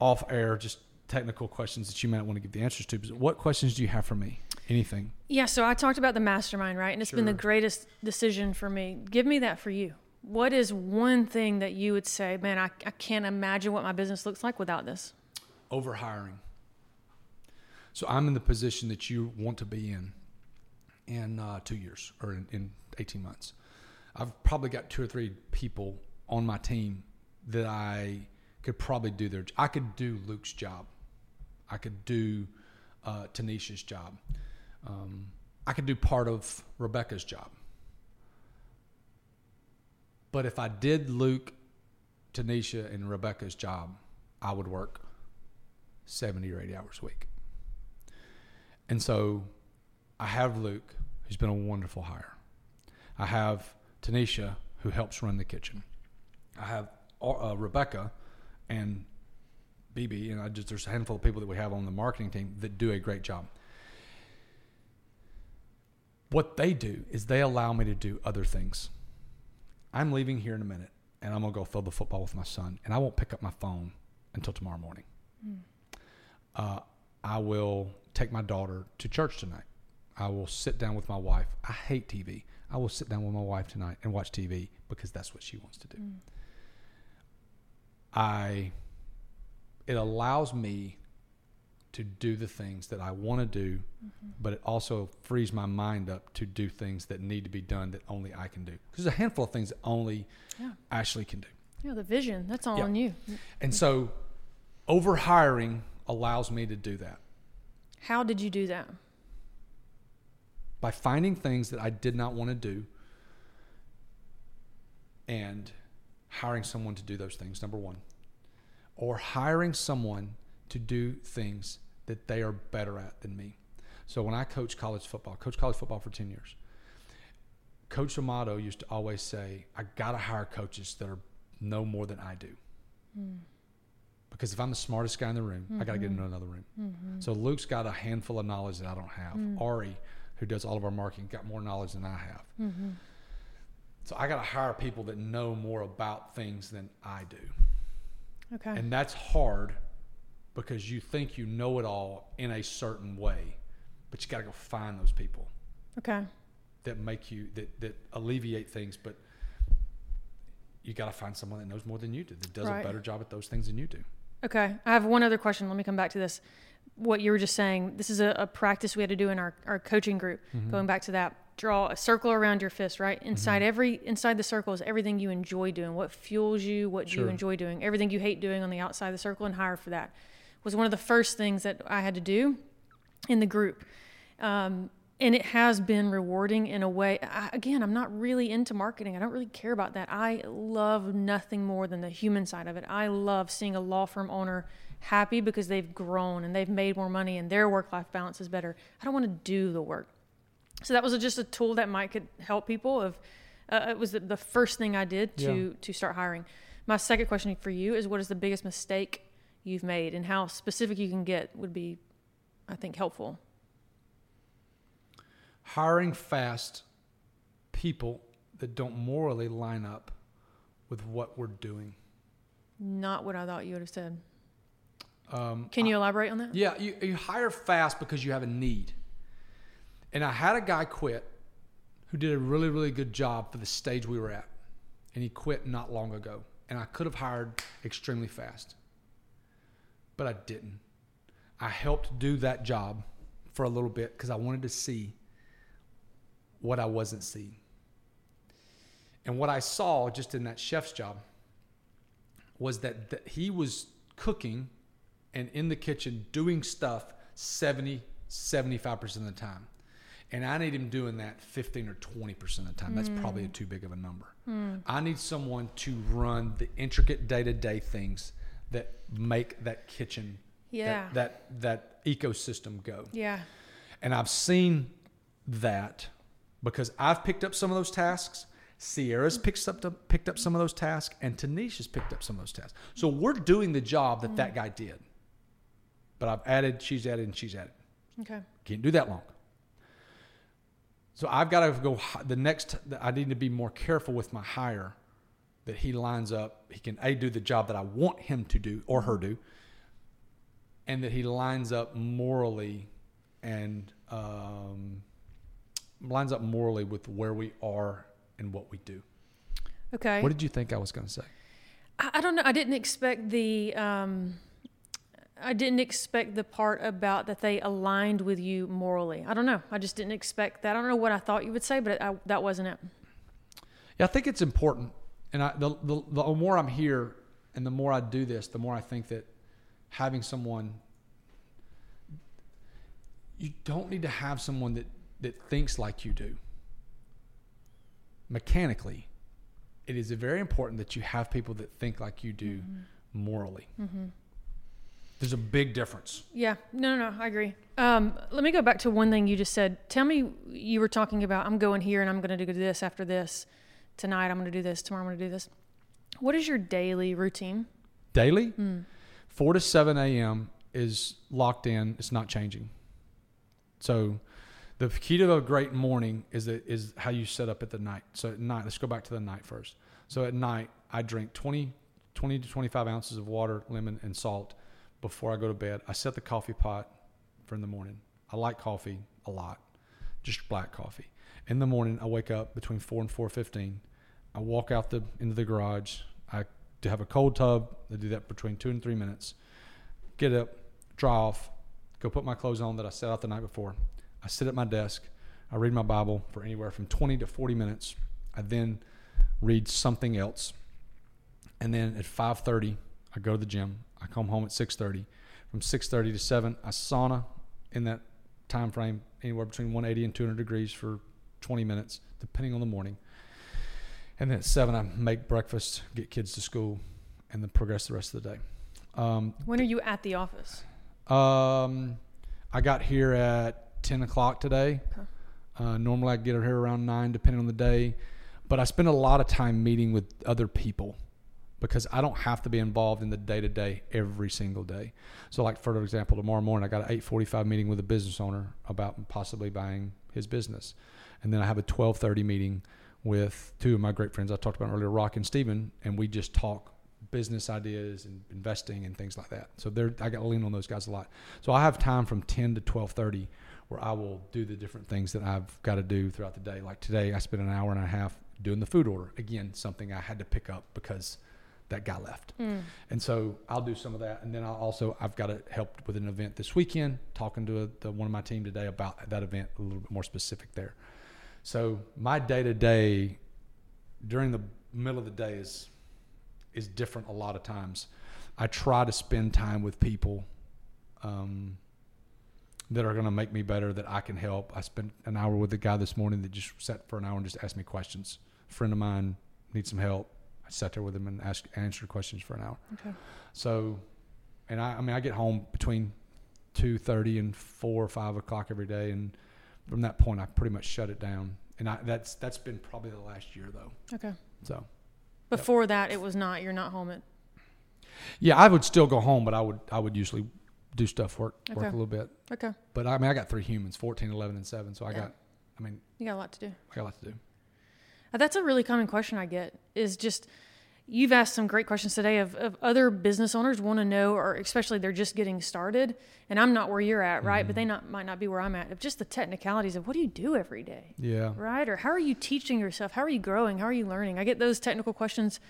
S2: off air, just technical questions that you might want to give the answers to. But what questions do you have for me? Anything?
S1: Yeah, so I talked about the mastermind, right? And it's been the greatest decision for me. Give me that for you. What is one thing that you would say, man, I, I can't imagine what my business looks like without this?
S2: Over hiring. So I'm in the position that you want to be in in uh, two years or in, in 18 months. I've probably got two or three people on my team that I could probably do their. I could do Luke's job. I could do uh, Tanisha's job. Um, I could do part of Rebecca's job. But if I did Luke, Tanisha, and Rebecca's job, I would work 70 or 80 hours a week. And so I have Luke, who's been a wonderful hire. I have Tanisha, who helps run the kitchen. I have uh, Rebecca and BB, and I just there's a handful of people that we have on the marketing team that do a great job. What they do is they allow me to do other things. I'm leaving here in a minute, and I'm gonna go throw the football with my son, and I won't pick up my phone until tomorrow morning. Uh, I will take my daughter to church tonight. I will sit down with my wife. I hate TV. I will sit down with my wife tonight and watch TV because that's what she wants to do. I it allows me to do the things that I want to do, mm-hmm. but it also frees my mind up to do things that need to be done that only I can do. Because there's a handful of things that only
S1: Yeah.
S2: Ashley can do.
S1: Yeah, the vision. That's all
S2: Yeah.
S1: on you.
S2: And so over hiring allows me to do that
S1: How did you do that?
S2: by finding things that I did not want to do and hiring someone to do those things, number one. Or hiring someone to do things that they are better at than me. So when I coach college football, coach college football for 10 years, Coach Amato used to always say, I got to hire coaches that are no more than I do. Hmm. Because if I'm the smartest guy in the room, I got to get mm-hmm. into another room. Mm-hmm. So Luke's got a handful of knowledge that I don't have. Mm. Ari, who does all of our marketing, got more knowledge than I have. Mm-hmm. So I got to hire people that know more about things than I do.
S1: Okay.
S2: And that's hard because you think you know it all in a certain way, but you got to go find those people
S1: okay.
S2: that make you that that alleviate things, but you got to find someone that knows more than you do, that does
S1: Right.
S2: a better job at those things than you do.
S1: Okay. I have one other question. Let me come back to this. What you were just saying, this is a, a practice we had to do in our, our coaching group.
S2: Mm-hmm.
S1: Going back to that, draw a circle around your fist, right? Inside every inside the circle is everything you enjoy doing, what fuels you, what you enjoy doing, everything you hate doing on the outside of the circle and hire for that. Was one of the first things that I had to do in the group. Um, and it has been rewarding in a way. I, again, I'm not really into marketing. I don't really care about that. I love nothing more than the human side of it. I love seeing a law firm owner happy because they've grown and they've made more money and their work life balance is better. I don't want to do the work. So that was just a tool that might could help people. Of uh, it was the, the first thing I did to
S2: Yeah.
S1: to start hiring. My second question for you is, what is the biggest mistake you've made, and how specific you can get would be, I think, helpful.
S2: Hiring fast people that don't morally line up with what we're doing.
S1: Not what I thought you would have said.
S2: Um,
S1: Can you elaborate on that?
S2: Yeah, you, you hire fast because you have a need. And I had a guy quit who did a really, really good job for the stage we were at. And he quit not long ago. And I could have hired extremely fast. But I didn't. I helped do that job for a little bit because I wanted to see what I wasn't seeing. And what I saw just in that chef's job was that, that he was cooking and in the kitchen doing stuff 70, 75% of the time. And I need him doing that 15 or 20% of the time. That's probably a too big of a number. Hmm. I need someone to run the intricate day to day things that make that kitchen, that-
S1: Yeah.
S2: that, that ecosystem go.
S1: Yeah.
S2: And I've seen that because I've picked up some of those tasks. Sierra's mm. picked up picked up some of those tasks, and Tanisha's picked up some of those tasks. So we're doing the job that that mm. guy did. But I've added, she's added, and she's added.
S1: Okay.
S2: Can't do that long. So I've got to go the next. I need to be more careful with my hire that he lines up. He can a do the job that I want him to do or her do, and that he lines up morally and um, lines up morally with where we are and what we do.
S1: Okay.
S2: What did you think I was going to say?
S1: I, I don't know. I didn't expect the. Um, I didn't expect the part about that they aligned with you morally. I don't know. I just didn't expect that. I don't know what I thought you would say, but I, that wasn't it.
S2: Yeah, I think it's important, and I, the, the the more I'm here, and the more I do this, the more I think that having someone, you don't need to have someone that that thinks like you do. Mechanically, it is very important that you have people that think like you do morally. There's a big difference.
S1: Yeah, no, no, no, I agree. Um, let me go back to one thing you just said. Tell me, you were talking about I'm going here and I'm going to do this after this. Tonight I'm going to do this. Tomorrow I'm going to do this. What is your daily routine?
S2: Daily, hmm. 4 to 7 a.m. is locked in. It's not changing. So the key to a great morning is that is how you set up at the night. So at night, let's go back to the night first. So at night, I drink 20, 20 to 25 ounces of water, lemon, and salt before I go to bed. I set the coffee pot for in the morning. I like coffee a lot, just black coffee. In the morning, I wake up between 4 and 4.15. I walk out the into the garage. I to have a cold tub. I do that between two and three minutes. Get up, dry off, go put my clothes on that I set out the night before. I sit at my desk. I read my Bible for anywhere from 20 to 40 minutes. I then read something else. And then at 5:30, I go to the gym. I come home at 6:30. From 6:30 to 7, I sauna in that time frame anywhere between 180 and 200 degrees for 20 minutes, depending on the morning. And then at 7, I make breakfast, get kids to school, and then progress the rest of the day. Um,
S1: When are you at the office?
S2: um, I got here at 10 o'clock today.
S1: Okay.
S2: Uh, normally I get here around 9, depending on the day. But I spend a lot of time meeting with other people because I don't have to be involved in the day to day every single day. So, like for example, tomorrow morning I got an 8:45 meeting with a business owner about possibly buying his business, and then I have a 12:30 meeting with two of my great friends I talked about earlier, Rock and Steven, and we just talk business ideas and investing and things like that. So they're I got to lean on those guys a lot. So I have time from 10 to 12:30 where I will do the different things that I've got to do throughout the day. Like today, I spent an hour and a half doing the food order. Again, something I had to pick up because that guy left. Hmm. And so I'll do some of that, and then I'll also I've got to help with an event this weekend. Talking to a, the, one of my team today about that event, a little bit more specific there. So my day to day during the middle of the day is is different a lot of times. I try to spend time with people um, that are going to make me better, that I can help. I spent an hour with a guy this morning that just sat for an hour and just asked me questions. A friend of mine needs some help. I sat there with him and asked, answered questions for an hour.
S1: Okay.
S2: So, and I, I mean, I get home between two thirty and four or five o'clock every day, and from that point, I pretty much shut it down. And I, that's that's been probably the last year though.
S1: Okay.
S2: So,
S1: Before that, it was not. You're not home at.
S2: yeah, I would still go home, but I would I would usually do stuff work work a little bit.
S1: Okay.
S2: But I mean, I got three humans, 14, 11, and seven. So I
S1: Yeah.
S2: got, I mean,
S1: You got a lot to do.
S2: I got a lot to do.
S1: That's a really common question I get is just you've asked some great questions today of, of other business owners want to know or especially they're just getting started and I'm not where you're at, right? But they mm-hmm. not might not be where I'm at. Of just the technicalities of what do you do every day?
S2: Yeah.
S1: Right? Or how are you teaching yourself? How are you growing? How are you learning? I get those technical questions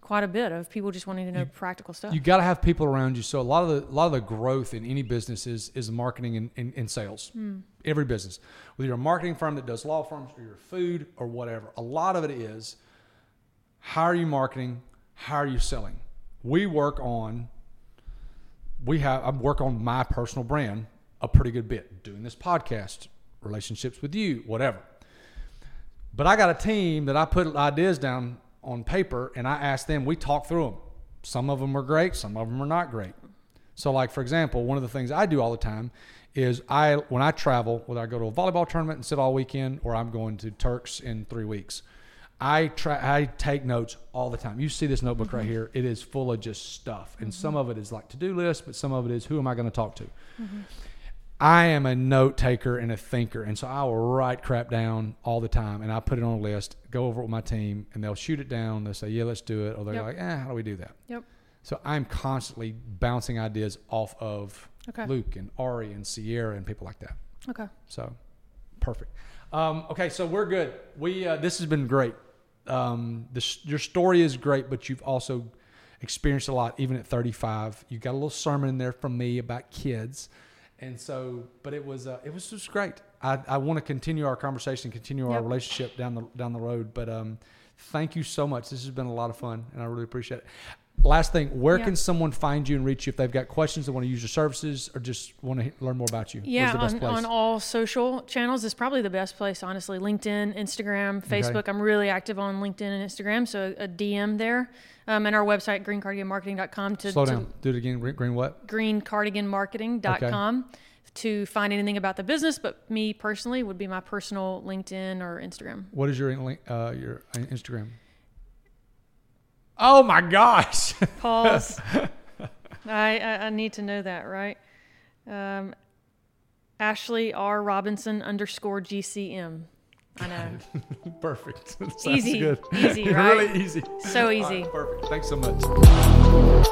S1: quite a bit of people just wanting to know practical stuff.
S2: You got to have people around you. So a lot of the a lot of the growth in any business is is marketing and, and, and sales. Hmm. Every business, whether you're a marketing firm that does law firms or you're food or whatever, a lot of it is how are you marketing? How are you selling? We work on. We have I work on my personal brand a pretty good bit. Doing this podcast relationships with you, whatever. But I got a team that I put ideas down on paper and I ask them, we talk through them. Some of them are great, some of them are not great. So, like for example, one of the things I do all the time is I when I travel, whether I go to a volleyball tournament and sit all weekend, or I'm going to Turks in three weeks, I try I take notes all the time. You see this notebook right here; it is full of just stuff, and some of it is like to do lists, but some of it is who am I going to talk to. I am a note taker and a thinker, and so I will write crap down all the time, and I put it on a list, go over it with my team, and they'll shoot it down. They'll say, "Yeah, let's do it," or they're
S1: Yep.
S2: like, "Eh, how do we do that?"
S1: Yep.
S2: So I'm constantly bouncing ideas off of
S1: Okay.
S2: Luke and Ari and Sierra and people like that.
S1: Okay.
S2: So perfect. Um, okay, so we're good. We uh, this has been great. Um, this, your story is great, but you've also experienced a lot, even at 35. You got a little sermon in there from me about kids, and so, but it was uh, it was just great. I, I want to continue our conversation, continue our relationship down the down the road. But um, thank you so much. This has been a lot of fun, and I really appreciate it. Last thing, where
S1: Yeah.
S2: can someone find you and reach you if they've got questions, they want to use your services, or just want to learn more about you?
S1: Yeah, on, on all social channels is probably the best place, honestly. LinkedIn, Instagram, Facebook. I'm really active on LinkedIn and Instagram, so a DM there. Um, and our website, greencardiganmarketing.com to,
S2: Slow
S1: to
S2: down. Do it again. Green, green what?
S1: greencardiganmarketing.com to find anything about the business. But me personally would be my personal LinkedIn or Instagram.
S2: What is your uh, your Instagram? Oh my gosh!
S1: Pause. I, I I need to know that, right? Um, Ashley R Robinson underscore GCM. I know.
S2: Perfect. That's
S1: Easy.
S2: good.
S1: Easy, right?
S2: really easy.
S1: So easy.
S2: right, perfect. Thanks so much.